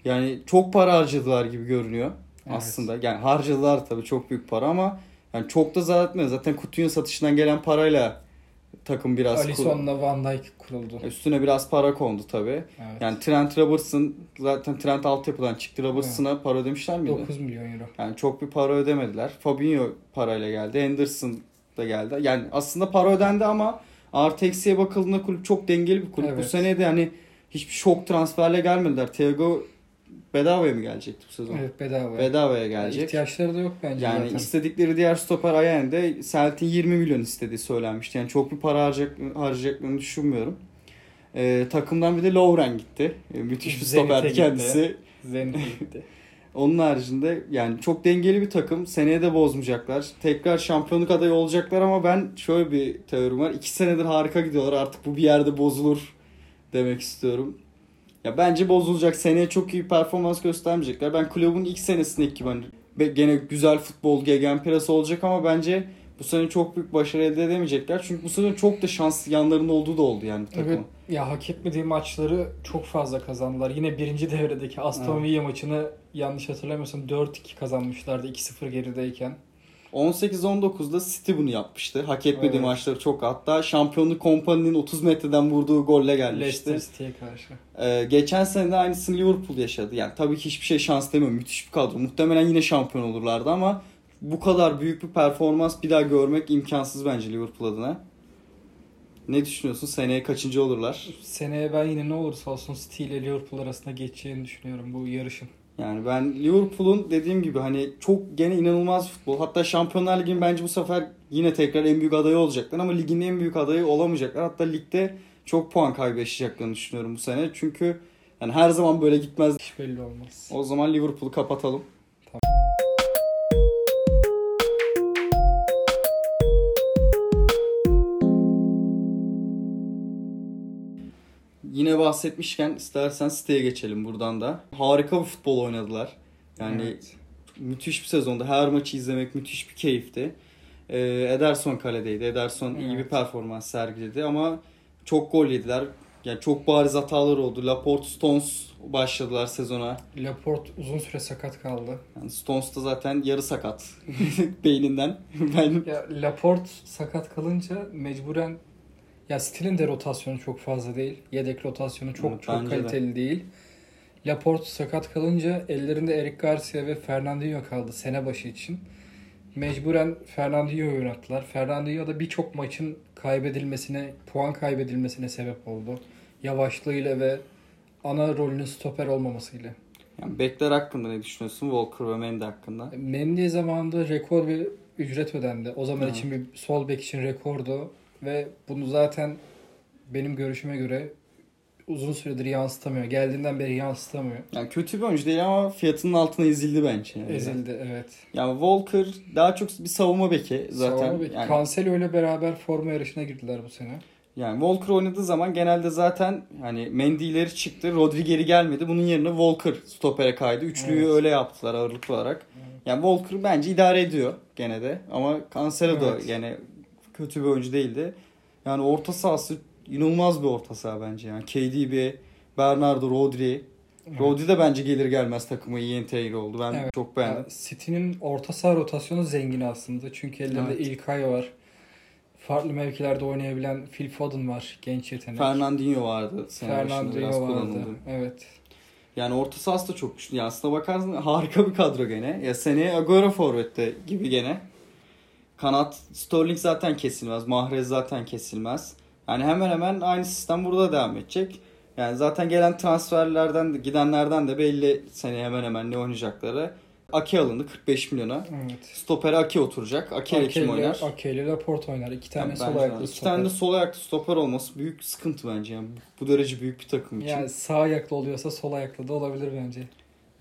Yani çok para harcadılar gibi görünüyor Evet. aslında. Yani harcadılar tabii çok büyük para ama yani çok da zarar etmedi. Zaten Coutinho satışından gelen parayla takım biraz Alisson'la Van Dijk kuruldu. üstüne biraz para kondu tabii. Evet. Yani Trent Robertson zaten Trent altyapıdan çıktı. Robertson'a para ödemişler miydi? 9 milyon euro. Yani çok bir para ödemediler. Fabinho parayla geldi. Henderson da geldi. Yani aslında para ödendi ama artı eksiye bakıldığında kulüp çok dengeli bir kulüp. Bu Evet. sene de yani hiçbir şok transferle gelmediler. Thiago bedavaya mı gelecekti bu sezon? Evet bedava. Bedavaya gelecek. İhtiyaçları da yok bence Yani zaten. istedikleri diğer stoper Ayen de Celtic'in 20 milyon istediği söylenmişti. Yani çok bir para harcayacak, harcayacaklarını düşünmüyorum. Ee, takımdan bir de Lovren gitti. Ee, müthiş bir stoperdi gitti. kendisi. Zenit'e gitti. Onun haricinde yani çok dengeli bir takım. Seneye de bozmayacaklar. Tekrar şampiyonluk adayı olacaklar ama ben şöyle bir teorim var. İki senedir harika gidiyorlar. Artık bu bir yerde bozulur demek istiyorum. Ya bence bozulacak. Seneye çok iyi performans göstermeyecekler. Ben kulübün ilk senesindeki gibi hani gene güzel futbol, gegenpress olacak ama bence bu sene çok büyük başarı elde edemeyecekler. Çünkü bu sene çok da şans yanlarında olduğu da oldu yani bu takımın. Evet ya hak etmediği maçları çok fazla kazandılar. Yine birinci devredeki Aston Evet. Villa maçını yanlış hatırlamıyorsam 4-2 kazanmışlardı 2-0 gerideyken. 18-19'da City bunu yapmıştı. Hak etmediği Evet. maçları çok. Hatta şampiyonluk kompaninin 30 metreden vurduğu golle gelmişti. Leicester City'ye karşı. Ee, geçen sene de aynısını Liverpool yaşadı. Yani tabii ki hiçbir şey şans demiyorum. Müthiş bir kadro. Muhtemelen yine şampiyon olurlardı ama bu kadar büyük bir performans bir daha görmek imkansız bence Liverpool adına. Ne düşünüyorsun? Seneye kaçıncı olurlar? Seneye ben yine ne olursa olsun City ile Liverpool arasında geçeceğini düşünüyorum bu yarışın. Yani ben Liverpool'un dediğim gibi hani çok gene inanılmaz futbol. Hatta Şampiyonlar Ligi'nin bence bu sefer yine tekrar en büyük adayı olacaklar ama ligin en büyük adayı olamayacaklar. Hatta ligde çok puan kaybedeceklerini düşünüyorum bu sene. Çünkü yani her zaman böyle gitmez. Hiç belli olmaz. O zaman Liverpool'u kapatalım. Yine bahsetmişken istersen City'ye geçelim buradan da. Harika bir futbol oynadılar. Yani Evet. müthiş bir sezonda. Her maçı izlemek müthiş bir keyifti. Ee, Ederson kaledeydi. Ederson iyi bir Evet. performans sergiledi ama çok gol yediler. Yani çok bariz hatalar oldu. Laporte, Stones başladılar sezona. Laporte uzun süre sakat kaldı. Yani Stones da zaten yarı sakat beyninden. Ben Ya Laporte sakat kalınca mecburen ya Stil'in de rotasyonu çok fazla değil. Yedek rotasyonu çok Evet, çok bence de. kaliteli değil. Laporte sakat kalınca ellerinde Eric Garcia ve Fernandinho kaldı sene başı için. Mecburen Fernandinho'yu oynattılar. Fernandinho da birçok maçın kaybedilmesine, puan kaybedilmesine sebep oldu. Yavaşlığıyla ve ana rolünün stoper olmamasıyla. yani bekler hakkında ne düşünüyorsun? Walker ve Mendy hakkında. Mendy zamanında rekor bir ücret ödendi. O zaman Evet. için bir sol bek için rekordu ve bunu zaten benim görüşüme göre uzun süredir yansıtamıyor. Geldiğinden beri yansıtamıyor. Yani kötü bir oyuncu değil ama fiyatının altına ezildi bence. Yani. Ezildi evet. Yani Walker daha çok bir savunma beki zaten. Savunma beki. Yani, Cancelo ile beraber forma yarışına girdiler bu sene. yani Walker oynadığı zaman genelde zaten hani Mendy ileri çıktı. Rodri geri gelmedi. Bunun yerine Walker stopere kaydı. Üçlüyü Evet. öyle yaptılar ağırlıklı olarak. Yani Walker bence idare ediyor gene de. Ama Cancelo da Evet. Kötü bir oyuncu değildi. Yani orta sahası inanılmaz bir orta saha bence. Yani KDB, Bernardo, Rodri. Rodri de bence gelir gelmez takıma iyi entegre oldu. Ben Evet. çok beğendim. Ya, City'nin orta saha rotasyonu zengin aslında. Çünkü ellerinde Evet. İlkay var. Farklı mevkilerde oynayabilen Phil Foden var. Genç yetenek. Fernandinho vardı. Fernandinho vardı. kullanıldı. Evet. Yani orta sahası da çok güçlü. Ya aslına bakarsan harika bir kadro gene. Ya seneye Agüero forvette gibi gene. Kanat Sterling zaten kesilmez. Mahrez zaten kesilmez. Yani hemen hemen aynı sistem burada devam edecek. Yani zaten gelen transferlerden de gidenlerden de belli seneye hemen hemen ne oynayacakları. Ake alındı 45 milyona. Evet. Stopere Ake oturacak. Ake ile kim oynar? Ake ile Laporte oynar. İki tane Yani sol ayaklı de. İki stoper. tane de sol ayaklı stoper olması büyük sıkıntı bence. Yani bu derece büyük bir takım için. Yani sağ ayaklı oluyorsa sol ayaklı da olabilir bence.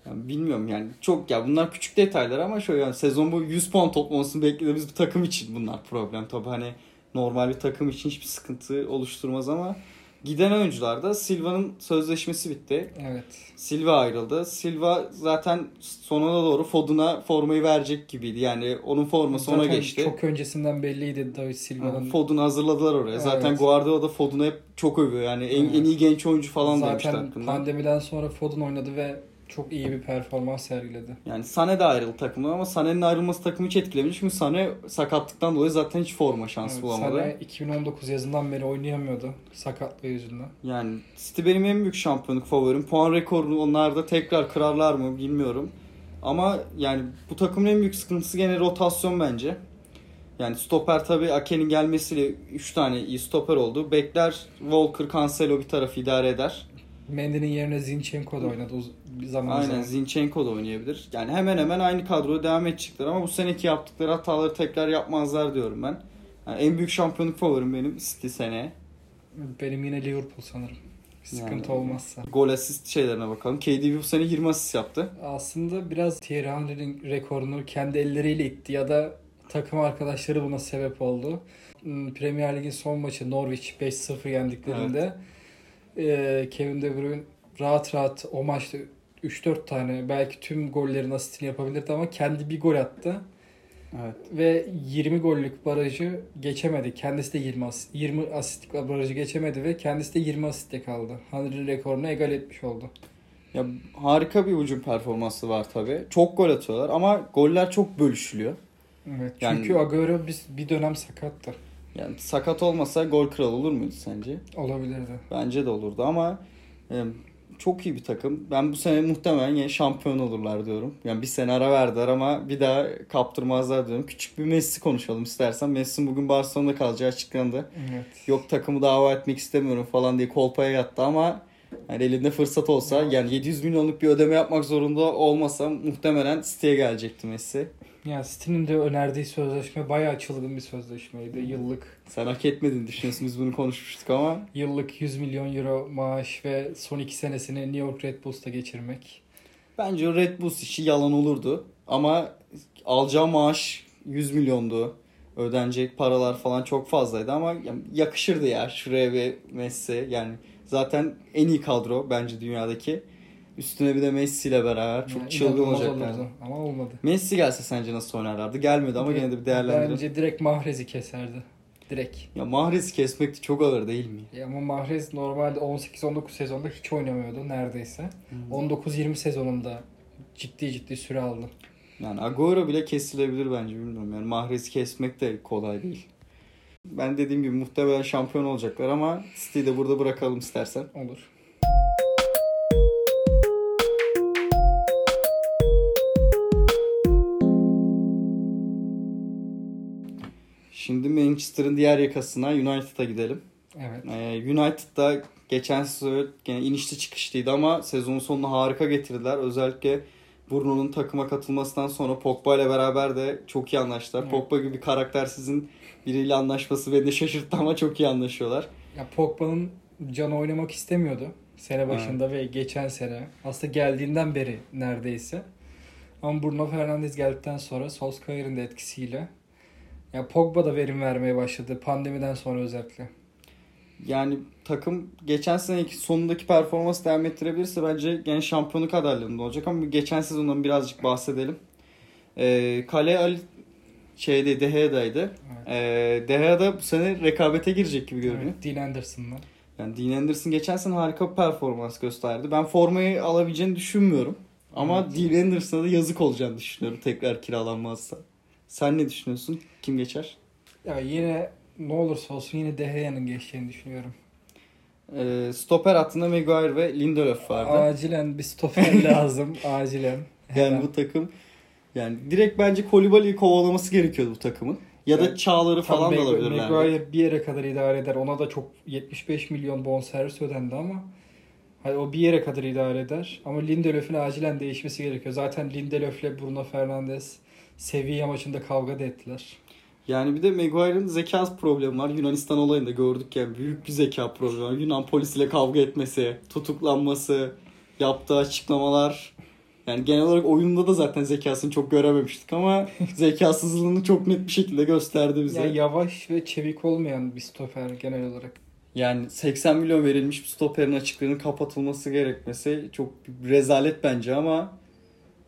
Yani bilmiyorum yani çok ya bunlar küçük detaylar ama şöyle yani sezon bu 100 puan toplamasını beklediğimiz bir takım için bunlar problem. Tabi hani normal bir takım için hiçbir sıkıntı oluşturmaz ama giden oyuncularda Silva'nın sözleşmesi bitti. Evet. Silva ayrıldı. Silva zaten sonuna doğru Foden'a formayı verecek gibiydi. Yani onun forması ona Zaten geçti. Çok öncesinden belliydi David Silva'nın. Foden'ı hazırladılar oraya. Zaten Evet. Guardiola da Foden'ı hep çok övüyor. Yani en, Evet. en iyi genç oyuncu falan demişti Zaten hakkında. pandemiden sonra Foden oynadı ve çok iyi bir performans sergiledi. Yani Sane de ayrıldı takımdan ama Sane'nin ayrılması takımı hiç etkilemiş. Çünkü Sane sakatlıktan dolayı zaten hiç forma şansı Evet, bulamadı. Sané 2019 yazından beri oynayamıyordu sakatlığı yüzünden. Yani City benim en büyük şampiyonluk favorim. Puan rekorunu onlar da tekrar kırarlar mı bilmiyorum. Ama yani bu takımın en büyük sıkıntısı gene rotasyon bence. Yani stoper tabii Ake'nin gelmesiyle 3 tane iyi stoper oldu. Bekler Walker, Cancelo bir tarafı idare eder. Mendy'nin yerine Zinchenko da oynadı bir zaman Aynen. Zinchenko da oynayabilir. Yani hemen hemen aynı kadroya devam edecekler ama bu seneki yaptıkları hataları tekrar yapmazlar diyorum ben. Yani en büyük şampiyonluk favorim benim City seneye. Benim yine Liverpool sanırım. Sıkıntı Yani- olmazsa. Gol asist şeylerine bakalım. KDB bu sene 20 asist yaptı. Aslında biraz Thierry Henry'nin rekorunu kendi elleriyle itti ya da takım arkadaşları buna sebep oldu. Hmm, Premier Lig'in son maçı Norwich 5-0 yendiklerinde eee, Kevin De Bruyne rahat rahat o maçta 3-4 tane belki tüm gollerin asistini yapabilirdi ama kendi bir gol attı Evet. ve 20 gollük barajı geçemedi. Kendisi de 20 asist, 20 asistlik barajı geçemedi ve kendisi de 20 asistte kaldı. Henry'nin rekorunu egal etmiş oldu. Ya harika bir hücum performansı var tabii. Çok gol atıyorlar ama goller çok bölüşülüyor. Evet. Yani- Çünkü Agüero bir, bir dönem sakattı. Yani sakat olmasa gol kralı olur muydu sence? Olabilirdi. Bence de olurdu ama e, çok iyi bir takım. Ben bu sene muhtemelen yine şampiyon olurlar diyorum. Yani bir sene ara verdiler ama bir daha kaptırmazlar diyorum. Küçük bir Messi konuşalım istersen. Messi'nin bugün Barcelona'da kalacağı açıklandı. Evet. Yok takımı dava etmek istemiyorum falan diye kolpaya yattı ama yani elinde fırsat olsa yani 700 milyonluk bir ödeme yapmak zorunda olmasa muhtemelen City'ye gelecekti Messi. Ya City'nin de önerdiği sözleşme bayağı çılgın bir sözleşmeydi. Yıllık Sen hak etmedin düşünüyorsun biz bunu konuşmuştuk ama yıllık 100 milyon euro maaş ve son iki senesini New York Red Bulls'ta geçirmek. bence o Red Bulls işi yalan olurdu. Ama alacağı maaş 100 milyondu. Ödenecek paralar falan çok fazlaydı ama yani yakışırdı ya şuraya bir Messi. Yani zaten en iyi kadro bence dünyadaki. Üstüne bir de Messi ile beraber çok Yani çılgın olacaklar. olurdu Ama olmadı. Messi gelse sence nasıl oynarlardı? Gelmedi ama gene de bir değerlendirelim. Bence direkt Mahrez'i keserdi. Direkt. Ya Mahrez'i kesmek de çok ağır değil mi? Ya ama Mahrez normalde 18-19 sezonda hiç oynamıyordu neredeyse. 19-20 sezonunda ciddi ciddi süre aldı. Yani Agüero bile kesilebilir bence bilmiyorum. Yani Mahrez'i kesmek de kolay değil. Ben dediğim gibi muhtemelen şampiyon olacaklar ama City'yi de burada bırakalım istersen. Olur. Şimdi Manchester'ın diğer yakasına United'a gidelim. Evet. Ee, United'da geçen sezon gene inişli çıkışlıydı ama sezonun sonunu harika getirdiler. Özellikle Bruno'nun takıma katılmasından sonra Pogba ile beraber de çok iyi anlaştılar. Evet. Pogba gibi karaktersizin biriyle anlaşması beni de şaşırttı ama çok iyi anlaşıyorlar. Ya Pogba'nın canı oynamak istemiyordu. Sene başında ve geçen sene. Aslında geldiğinden beri neredeyse. Ama Bruno Fernandes geldikten sonra Solskjaer'in de etkisiyle ya Pogba da verim vermeye başladı pandemiden sonra özellikle. Yani takım geçen seneki sonundaki performans devam ettirebilirse bence gene şampiyonluk adaylarında olacak ama geçen sezondan birazcık bahsedelim. Ee, Kale Ali şeyde De Gea'daydı. Evet. Ee, da bu sene rekabete girecek gibi görünüyor. Evet, Dean Anderson'la. Yani Dean Anderson geçen sene harika bir performans gösterdi. Ben formayı alabileceğini düşünmüyorum. Ama Evet. Dean Anderson'a da yazık olacağını düşünüyorum tekrar kiralanmazsa. Sen ne düşünüyorsun? Kim geçer? Ya yine ne olursa olsun yine De Gea'nın geçeceğini düşünüyorum. Ee, stoper hattında Maguire ve Lindelöf vardı. Acilen bir stoper lazım. Acilen. Yani Hemen. bu takım yani direkt bence Kolibali'yi kovalaması gerekiyordu bu takımın. Ya da Evet. Çağlar'ı falan da Mag- alabilirlerdi. Maguire bir yere kadar idare eder. Ona da çok 75 milyon bonservis ödendi ama hani o bir yere kadar idare eder. Ama Lindelöf'ün acilen değişmesi gerekiyor. Zaten Lindelöf'le Bruno Fernandes Sevilla maçında kavga da ettiler. Yani bir de Maguire'ın zeka problemi var. Yunanistan olayında gördük yani büyük bir zeka problemi var. Yunan polisiyle kavga etmesi, tutuklanması, yaptığı açıklamalar. Yani genel olarak oyunda da zaten zekasını çok görememiştik ama zekasızlığını çok net bir şekilde gösterdi bize. Yani yavaş ve çevik olmayan bir stoper genel olarak. Yani 80 milyon verilmiş bir stoperin açıklığının kapatılması gerekmesi çok rezalet bence ama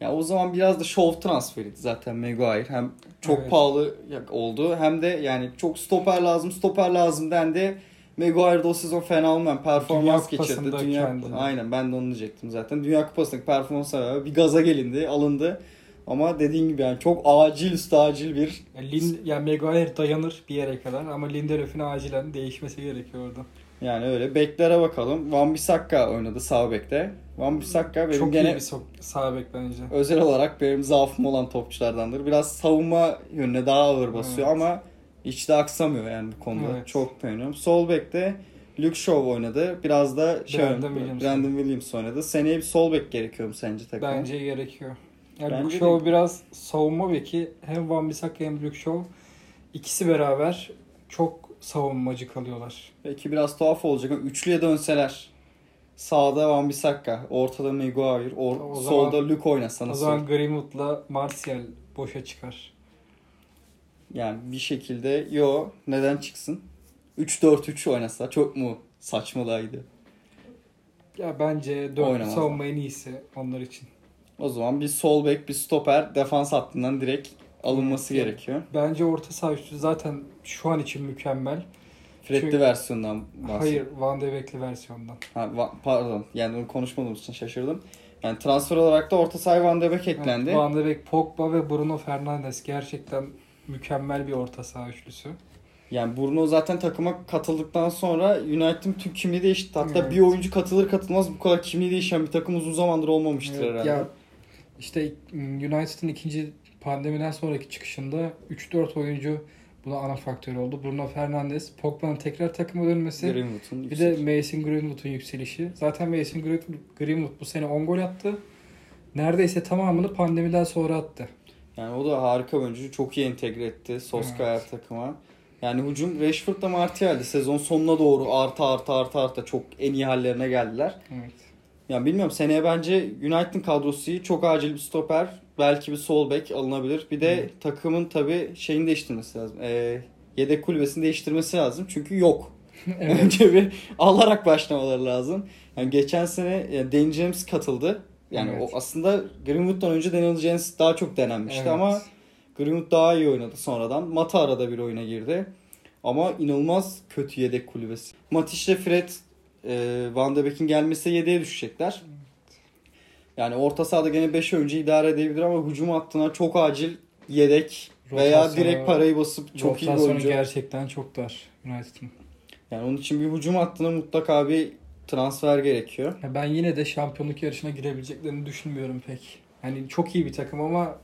ya o zaman biraz da show transferiydi zaten Maguire. Hem çok Evet. pahalı oldu hem de yani çok stoper lazım stoper lazım dendi. Maguire da o sezon fena olmayan performans Dünya geçirdi. Dünya kendini. Aynen ben de onu diyecektim zaten. Dünya Kupası'ndaki performansa bir gaza gelindi, alındı. Ama dediğin gibi yani çok acil üstü acil bir Yani, Lin, yani Maguire dayanır bir yere kadar ama Lindelöf'ün acilen değişmesi gerekiyor orada. Yani öyle. Beklere bakalım. Van Bissaka oynadı sağ bekte. Van Bissaka benim Çok gene iyi bir so- sağ bek bence. özel olarak benim zaafım olan topçulardandır. Biraz savunma yönüne daha ağır basıyor Evet. ama hiç de aksamıyor yani bu konuda. Evet. Çok beğeniyorum. Sol bekte Luke Shaw oynadı. Biraz da şey Brandon Williams. Brandon Williams oynadı. Seneye bir sol bek gerekiyor mu sence takıma? Bence gerekiyor. Yani Bence de- Shaw biraz savunma beki hem Van Bissaka hem Luke Shaw ikisi beraber çok savunmacı kalıyorlar. Belki biraz tuhaf olacak ama üçlüye dönseler. Sağda Van Bissaka, ortada Maguire, or- O zaman- solda Luke oynasa O nasıl? zaman Greenwood'la Martial boşa çıkar. Yani bir şekilde yo neden çıksın? 3-4-3 oynasa çok mu saçmalaydı? Ya bence dört Oynamaz. savunma en iyisi onlar için. O zaman bir sol bek bir stoper defans hattından direkt alınması Evet. gerekiyor. Bence orta saha üçlü zaten şu an için mükemmel. Fred'li Çünkü- versiyondan bahsediyorum. Hayır Van de Beek'li versiyondan. Ha, va- pardon yani onu konuşmadığımız için şaşırdım. Yani transfer olarak da orta saha Van de Beek eklendi. Evet, Van de Beek, Pogba ve Bruno Fernandes gerçekten mükemmel bir orta saha üçlüsü. Yani Bruno zaten takıma katıldıktan sonra United'ın tüm kimliği değişti. Hatta Evet. bir oyuncu katılır katılmaz bu kadar kimliği değişen bir takım uzun zamandır olmamıştır Evet, herhalde. Ya işte United'ın ikinci pandemiden sonraki çıkışında 3-4 oyuncu buna ana faktör oldu. Bruno Fernandes, Pogba'nın tekrar takıma dönmesi. Greenwood'un Bir de Mason Greenwood'un yükselişi. Zaten Mason Greenwood, bu sene 10 gol attı. Neredeyse tamamını pandemiden sonra attı. Yani o da harika oyuncu. Çok iyi entegre etti Solskjaer takıma. Yani hücum Rashford'la Martial'di. Sezon sonuna doğru artı artı artı artı çok en iyi hallerine geldiler. Evet. Yani bilmiyorum seneye bence United'ın kadrosu iyi. Çok acil bir stoper. Belki bir sol bek alınabilir. Bir de takımın tabii şeyini değiştirmesi lazım. Ee, yedek kulübesini değiştirmesi lazım. Çünkü yok. Evet. Önce bir alarak başlamaları lazım. Yani geçen sene yani Danny James katıldı. Yani Evet. o aslında Greenwood'dan önce Daniel James daha çok denenmişti Evet. ama Greenwood daha iyi oynadı sonradan. Mata arada bir oyuna girdi. Ama inanılmaz kötü yedek kulübesi. Matic ile Fred e, Van de Beek'in gelmesi yedeğe düşecekler. Yani orta sahada gene 5 oyuncu idare edebilir ama hücum hattına çok acil yedek veya Rotasyonu- direkt parayı basıp çok iyi bir oyuncu. gerçekten çok dar United'ın. Yani onun için bir hücum hattına mutlaka bir transfer gerekiyor. Ya Ben yine de şampiyonluk yarışına girebileceklerini düşünmüyorum pek. Hani çok iyi bir takım ama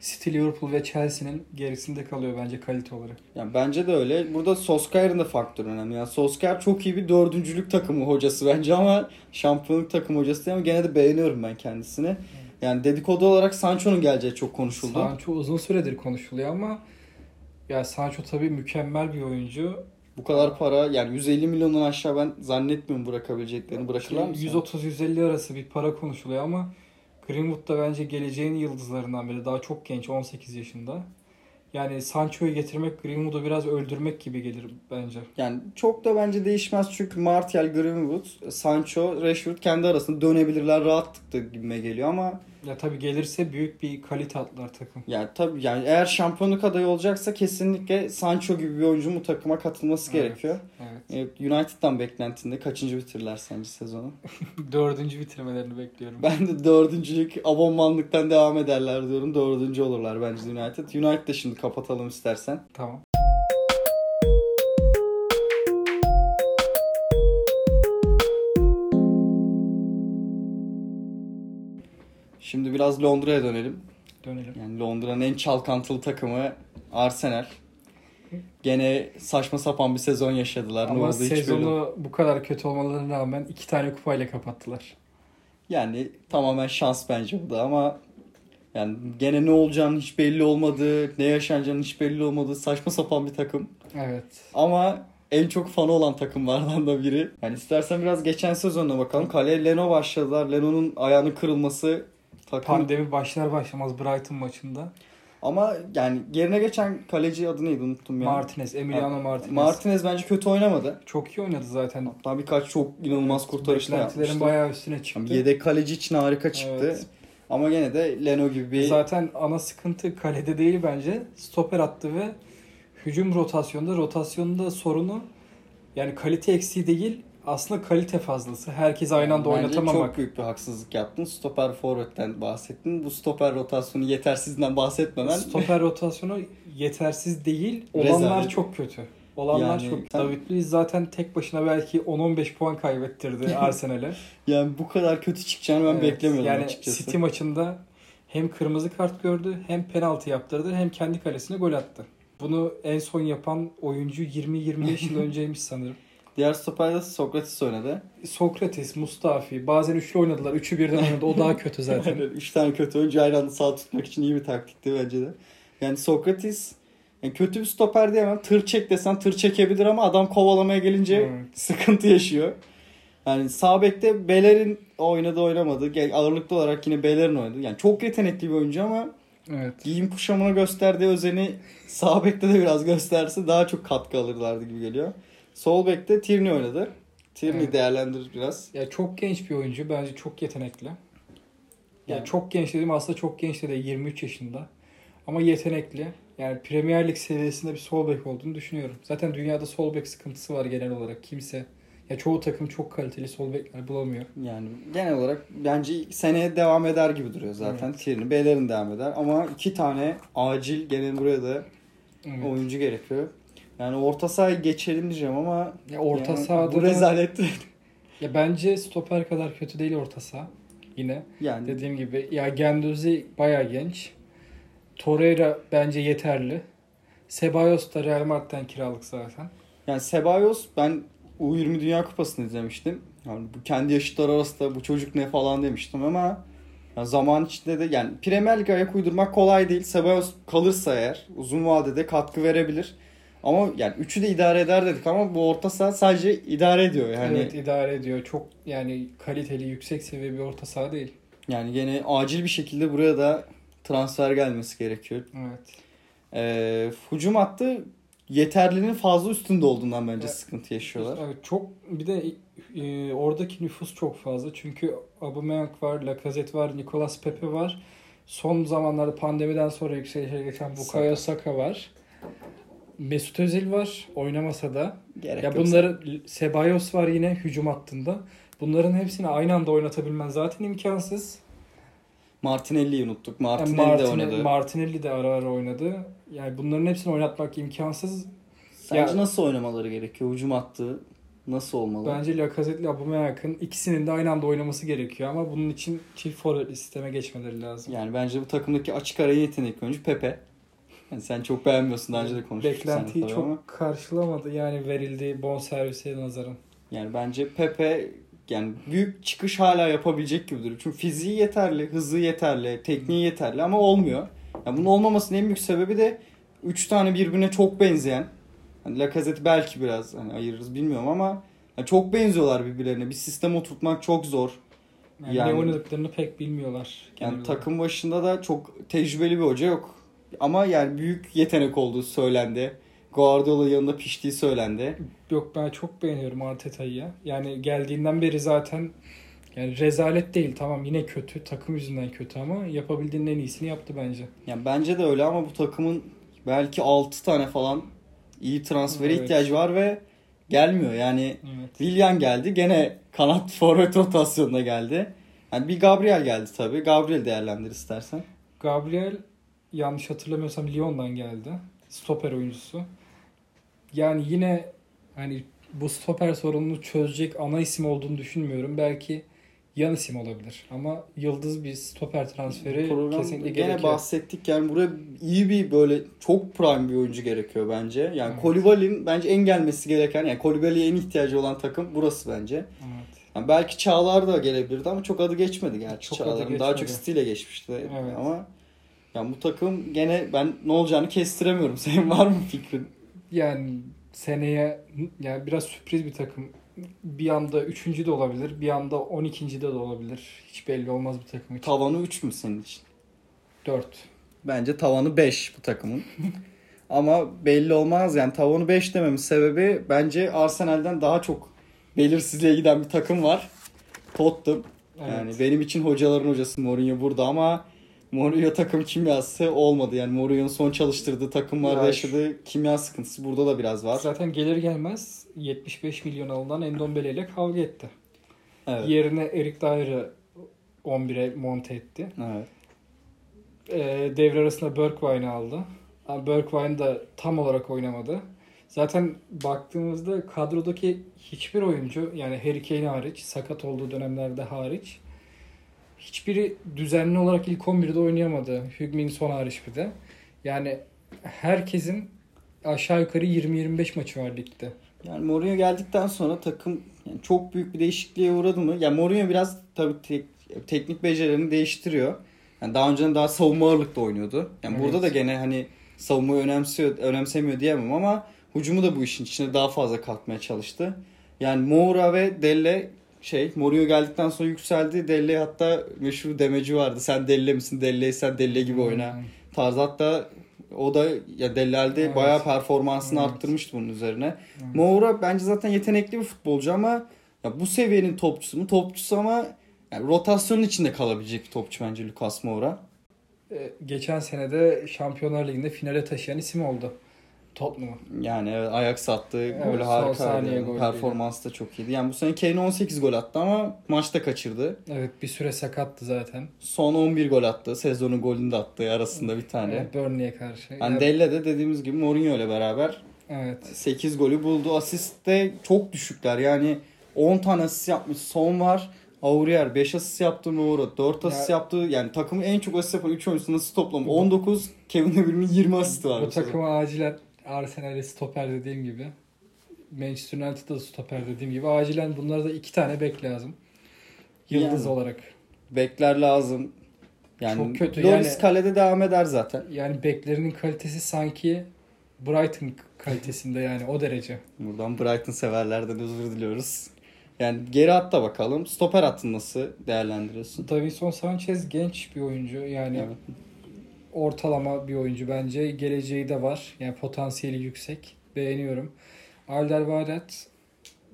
City, Liverpool ve Chelsea'nin gerisinde kalıyor bence kalite olarak. Yani bence de öyle. Burada Solskjaer'in de faktörü önemli. Yani Solskjaer çok iyi bir dördüncülük takımı hocası bence ama şampiyonluk takımı hocası değil ama gene de beğeniyorum ben kendisini. Yani dedikodu olarak Sancho'nun geleceği çok konuşuldu. Sancho uzun süredir konuşuluyor ama ya Sancho tabii mükemmel bir oyuncu. Bu kadar para yani 150 milyondan aşağı ben zannetmiyorum bırakabileceklerini. Bırakırlar mı? sen? 130-150 arası bir para konuşuluyor ama Greenwood da bence geleceğin yıldızlarından biri. Daha çok genç 18 yaşında. Yani Sancho'yu getirmek Greenwood'u biraz öldürmek gibi gelir bence. Yani çok da bence değişmez çünkü Martial, Greenwood, Sancho, Rashford kendi arasında dönebilirler rahatlıkla gibime geliyor ama Ya tabii gelirse büyük bir kalite atlar takım. yani tabii yani eğer şampiyonluk adayı olacaksa kesinlikle Sancho gibi bir oyuncu bu takıma katılması Evet. gerekiyor. Evet. Evet, United'dan beklentinde kaçıncı bitirirler sence sezonu? Dördüncü bitirmelerini bekliyorum. Ben de dördüncülük abonmanlıktan devam ederler diyorum. Dördüncü olurlar bence United. United de şimdi kapatalım istersen. Tamam. Şimdi biraz Londra'ya dönelim. Dönelim. Yani Londra'nın en çalkantılı takımı Arsenal. Gene saçma sapan bir sezon yaşadılar. ne Ama oldu hiç belli sezonu olmadı. bu kadar kötü olmalarına rağmen iki tane kupayla kapattılar. Yani tamamen şans bence bu da ama yani gene ne olacağını hiç belli olmadı. Ne yaşanacağını hiç belli olmadı. Saçma sapan bir takım. Evet. Ama en çok fanı olan takımlardan da biri. Yani istersen biraz geçen sezonuna bakalım. Kaleye Leno başladılar. Leno'nun ayağının kırılması takım Pandemi başlar başlamaz Brighton maçında. ama yani yerine geçen kaleci adı neydi unuttum ya. Martinez, Emiliano Martinez. Martinez bence kötü oynamadı. Çok iyi oynadı zaten. Hatta birkaç çok inanılmaz kurtarışlar Beklentilerin yapmıştı. bayağı üstüne çıktı. Yani yedek kaleci için harika çıktı. Evet. Ama gene de Leno gibi bir Zaten ana sıkıntı kalede değil bence. Stoper attı ve hücum rotasyonda rotasyonda sorunu yani kalite eksiği değil aslında kalite fazlası. Herkes aynı anda Bence oynatamamak. çok büyük bir haksızlık yaptın. Stoper forvetten bahsettin. Bu stoper rotasyonu yetersizden bahsetmeden Stoper rotasyonu yetersiz değil. Olanlar Rezalet. çok kötü. Olanlar Yani çok. sen- David Luiz zaten tek başına belki 10-15 puan kaybettirdi Arsenal'e. yani bu kadar kötü çıkacağını ben Evet, beklemiyordum yani açıkçası. City maçında hem kırmızı kart gördü hem penaltı yaptırdı hem kendi kalesine gol attı. Bunu en son yapan oyuncu 20-25 yıl önceymiş sanırım. Diğer stoperde Sokrates oynadı. Sokrates, Mustafi bazen üçlü oynadılar. Üçü birden oynadı. O daha kötü zaten. Yani üç tane kötü oyuncu aynı anda sağ tutmak için iyi bir taktikti bence de. Yani Sokrates yani kötü bir stoper diyemem. Tır çek desen tır çekebilir ama adam kovalamaya gelince Evet. sıkıntı yaşıyor. Yani sağ bekte Beler'in oynadı oynamadı. Yani ağırlıklı olarak yine Beler'in oynadı. Yani çok yetenekli bir oyuncu ama Evet. giyim kuşamına gösterdiği özeni sağ bekte de biraz gösterse daha çok katkı alırlardı gibi geliyor. Sol bekte Tierney oynadı. Tierney Evet. değerlendirir biraz. Ya çok genç bir oyuncu. Bence çok yetenekli. Ya Yani- çok genç dedim aslında çok genç de değil 23 yaşında. Ama yetenekli. Yani Premier Lig seviyesinde bir sol bek olduğunu düşünüyorum. Zaten dünyada sol bek sıkıntısı var genel olarak. Kimse ya çoğu takım çok kaliteli sol bekler bulamıyor. Yani genel olarak bence seneye devam eder gibi duruyor zaten. Tierney, Bellerin devam eder. Ama iki tane acil gene buraya da Evet. oyuncu gerekiyor. Yani orta sahayı geçelim diyeceğim ama Ya orta yani sahada bu rezalet. Ya bence stoper kadar kötü değil orta saha. Yine yani dediğim gibi ya Genduzi bayağı genç. Torreira bence yeterli. Ceballos da Real Madrid'den kiralık zaten. yani Ceballos ben U20 Dünya Kupası'nı izlemiştim. Yani bu kendi yaşıtlar arasında bu çocuk ne falan demiştim ama ya zaman içinde de yani Premier Lig'e ayak uydurmak kolay değil. Ceballos kalırsa eğer uzun vadede katkı verebilir. Ama yani üçü de idare eder dedik ama bu orta saha sadece idare ediyor yani. Evet idare ediyor. Çok yani kaliteli yüksek seviye bir orta saha değil. Yani gene acil bir şekilde buraya da transfer gelmesi gerekiyor. Evet. Ee, hücum hattı yeterliliğinin fazla üstünde olduğundan bence sıkıntı yaşıyorlar. Evet çok bir de e, oradaki nüfus çok fazla. Çünkü Aubameyang var, Lacazette var, Nicolas Pepe var. Son zamanlarda pandemiden sonra yükselişe geçen Bukayo Saka var. Mesut Özil var oynamasa da. Gerek Ya bunları Sebayos var yine hücum hattında. Bunların hepsini aynı anda oynatabilmen zaten imkansız. Martinelli'yi unuttuk. Yani Martinelli de Martin- oynadı. Martinelli de ara ara oynadı. Yani bunların hepsini oynatmak imkansız. Sence Ya- nasıl oynamaları gerekiyor? Hücum hattı nasıl olmalı? Bence Lacazette ile Aubameyang'ın ikisinin de aynı anda oynaması gerekiyor ama bunun için çift forvetli sisteme geçmeleri lazım. Yani bence bu takımdaki açık ara yetenek oyuncu Pepe. Yani sen çok beğenmiyorsun daha önce de konuşmuştuk Beklentiyi çok ama. karşılamadı yani verildiği bon servise nazaran. Yani bence Pepe yani büyük çıkış hala yapabilecek gibi duruyor. Çünkü fiziği yeterli, hızı yeterli, tekniği yeterli ama olmuyor. Yani bunun olmamasının en büyük sebebi de 3 tane birbirine çok benzeyen. Hani Lacazette belki biraz hani ayırırız bilmiyorum ama yani çok benziyorlar birbirlerine. Bir sistem oturtmak çok zor. Yani, Yani- ne oynadıklarını pek bilmiyorlar. Yani olarak. takım başında da çok tecrübeli bir hoca yok. Ama yani büyük yetenek olduğu söylendi. Guardiola yanında piştiği söylendi. Yok ben çok beğeniyorum Arteta'yı ya. Yani geldiğinden beri zaten yani rezalet değil tamam yine kötü takım yüzünden kötü ama yapabildiğinin en iyisini yaptı bence. Yani bence de öyle ama bu takımın belki 6 tane falan iyi transfere Evet. ihtiyacı var ve gelmiyor. Yani Evet. Willian geldi gene kanat forvet rotasyonuna geldi. Yani bir Gabriel geldi tabii. Gabriel değerlendir istersen. Gabriel yanlış hatırlamıyorsam Lyon'dan geldi. Stoper oyuncusu. Yani yine hani bu stoper sorununu çözecek ana isim olduğunu düşünmüyorum. Belki yan isim olabilir. Ama yıldız bir stoper transferi Programda kesinlikle gene gerekiyor. bahsettik yani buraya iyi bir böyle çok prime bir oyuncu gerekiyor bence. Yani Evet. Koulibaly'nin bence en gelmesi gereken yani Koulibaly'ye en ihtiyacı olan takım burası bence. Evet. Yani belki Çağlar da gelebilirdi ama çok adı geçmedi gerçi Çok adı Çağlar'ın. Daha çok geçmedi. stile geçmişti. Evet. Ama yani bu takım gene ben ne olacağını kestiremiyorum. Senin var mı fikrin? Yani seneye yani biraz sürpriz bir takım. Bir anda 3. de olabilir, bir anda 12. de de olabilir. Hiç belli olmaz bir takım için. Tavanı 3 mü senin için? 4. Bence tavanı 5 bu takımın. Ama belli olmaz yani tavanı 5 dememin sebebi bence Arsenal'den daha çok belirsizliğe giden bir takım var. Tottenham. Yani benim için hocaların hocası Mourinho burada ama Mourinho takım kimyası olmadı. Yani Mourinho'nun son çalıştırdığı takımlarda Ya yaşadığı kimya sıkıntısı burada da biraz var. Zaten gelir gelmez 75 milyon alınan Endombele ile kavga etti. Evet. Yerine Erik Dyer'ı 11'e monte etti. Evet. Ee, devre arasında Bergwijn'i aldı. Ama Bergwijn da tam olarak oynamadı. Zaten baktığımızda kadrodaki hiçbir oyuncu yani Harry Kane hariç, sakat olduğu dönemlerde hariç hiçbiri düzenli olarak ilk 11'de oynayamadı. Hugmin son hariç bir de. Yani herkesin aşağı yukarı 20-25 maçı var ligde. Yani Mourinho geldikten sonra takım yani çok büyük bir değişikliğe uğradı mı? Yani Mourinho biraz tabii tek- teknik becerilerini değiştiriyor. Yani daha önceden daha savunma ağırlıklı oynuyordu. Yani Evet. burada da gene hani savunmayı önemsiyor, önemsemiyor diyemem ama hücumu da bu işin içine daha fazla katmaya çalıştı. Yani Moura ve Delle şey Mourinho geldikten sonra yükseldi. Delle hatta meşhur demeci vardı. Sen Delle misin? Delle'ysen Delle gibi oyna. Hmm. Tarzı hatta o da ya Dellal'de Evet. bayağı performansını Evet. arttırmıştı bunun üzerine. Evet. Moura bence zaten yetenekli bir futbolcu ama ya bu seviyenin topçusu mu? Topçusu ama yani rotasyonun içinde kalabilecek bir topçu bence Lucas Moura. Ee, Geçen senede Şampiyonlar Ligi'nde finale taşıyan isim oldu. Tottenham'ı. Yani evet, ayak sattı. Evet, golü son harika. saniye golüydü. Performans da çok iyiydi. Yani bu sene Kane 18 gol attı ama maçta kaçırdı. Evet bir süre sakattı zaten. Son 11 gol attı. Sezonun golünü de attı arasında bir tane. Evet, Burnley'e karşı. Yani Ya- Delle de dediğimiz gibi Mourinho ile beraber evet. 8 golü buldu. Asist de çok düşükler. Yani 10 tane asist yapmış. Son var. Aurier 5 asist yaptı Moura. 4 asist Ya- yaptı. Yani takımın en çok asist yapan 3 oyuncusu nasıl toplam? 19. Kevin De Bruyne'in 20 asisti var. Bu takıma acilen Arsenal'e stoper dediğim gibi. Manchester United'da da stoper dediğim gibi. Acilen bunlara da iki tane bek lazım. Yıldız Yani. olarak. Bekler lazım. Yani Çok kötü. Loris Yani- kalede devam eder zaten. Yani beklerinin kalitesi sanki Brighton kalitesinde yani o derece. Buradan Brighton severlerden özür diliyoruz. Yani geri hatta bakalım. Stoper hattını nasıl değerlendiriyorsun? Davinson Sanchez genç bir oyuncu. Yani Evet. Ortalama bir oyuncu bence. Geleceği de var. Yani potansiyeli yüksek. beğeniyorum. Alderweireld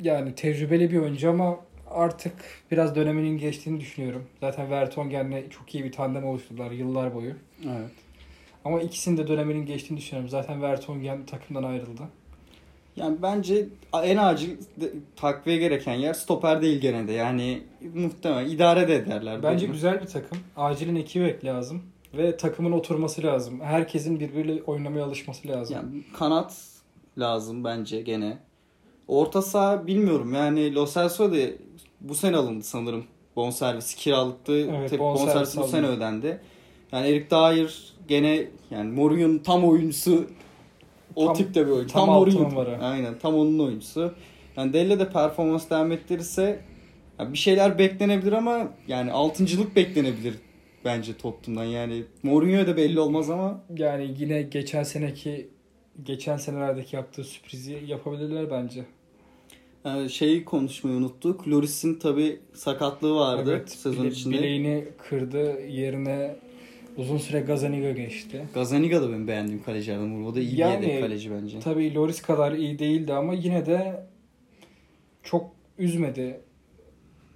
yani tecrübeli bir oyuncu ama artık biraz döneminin geçtiğini düşünüyorum. Zaten Vertonghen'le çok iyi bir tandem oluşturdular yıllar boyu. Evet. Ama ikisinin de döneminin geçtiğini düşünüyorum. Zaten Vertonghen takımdan ayrıldı. Yani bence en acil takviye gereken yer stoper değil gene de. Yani muhtemelen idare de ederler. Bence mi? güzel bir takım. Acilen iki bek lazım. Ve takımın oturması lazım. Herkesin birbiriyle oynamaya alışması lazım. Yani kanat lazım bence gene. Orta saha bilmiyorum yani Lo Celso da bu sene alındı sanırım. Bonservis kiralıktı. Evet, Tabii bonservis bonservis bu sene ödendi. Yani Erik Dyer gene yani Mourinho'nun tam oyuncusu o Tam- tipte bir oyuncu. tam Tam, Mourinho. numara. Aynen tam onun oyuncusu. Yani Delle de performans devam ettirirse ya bir şeyler beklenebilir ama yani altıncılık beklenebilir bence Tottenham'dan. Yani Mourinho da belli olmaz ama Yani yine geçen seneki geçen senelerdeki yaptığı sürprizi yapabilirler bence. Ee, şeyi konuşmayı unuttuk. Loris'in tabi sakatlığı vardı evet, sezon bile- içinde. bileğini kırdı. Yerine uzun süre Gazaniga geçti. Gazaniga da benim beğendiğim kalecilerden. O da iyi Yani- bir yedek kaleci bence. Tabii Loris kadar iyi değildi ama yine de çok üzmedi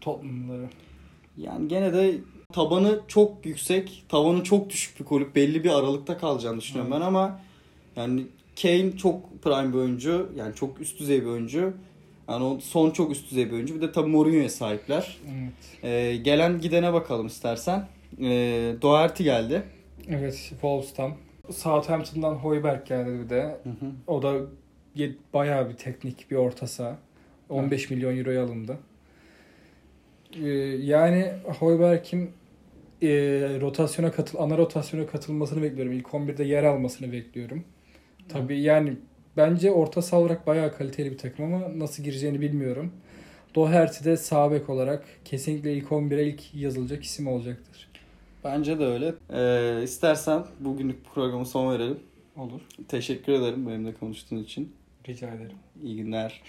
Tottenham'ları. Yani gene de tabanı çok yüksek, tavanı çok düşük bir kulüp. Belli bir aralıkta kalacağını düşünüyorum ben ama yani Kane çok prime bir oyuncu. Yani çok üst düzey bir oyuncu. Yani o son çok üst düzey bir oyuncu. Bir de tabii Mourinho'ya sahipler. Evet. Ee, gelen gidene bakalım istersen. Ee, Doherty geldi. Evet, Wolves'tan. Southampton'dan Hoiberg geldi bir de. Hı hı. O da bayağı bir teknik bir orta saha. 15 milyon euroya alındı. Ee, yani Hoiberg'in e, rotasyona katıl ana rotasyona katılmasını bekliyorum. İlk 11'de yer almasını bekliyorum. Tabii yani bence orta saha olarak bayağı kaliteli bir takım ama nasıl gireceğini bilmiyorum. Doherty de sağ bek olarak kesinlikle ilk 11'e ilk yazılacak isim olacaktır. Bence de öyle. Ee, istersen bugünlük programı son verelim. Olur. Teşekkür ederim benimle konuştuğun için. Rica ederim. İyi günler.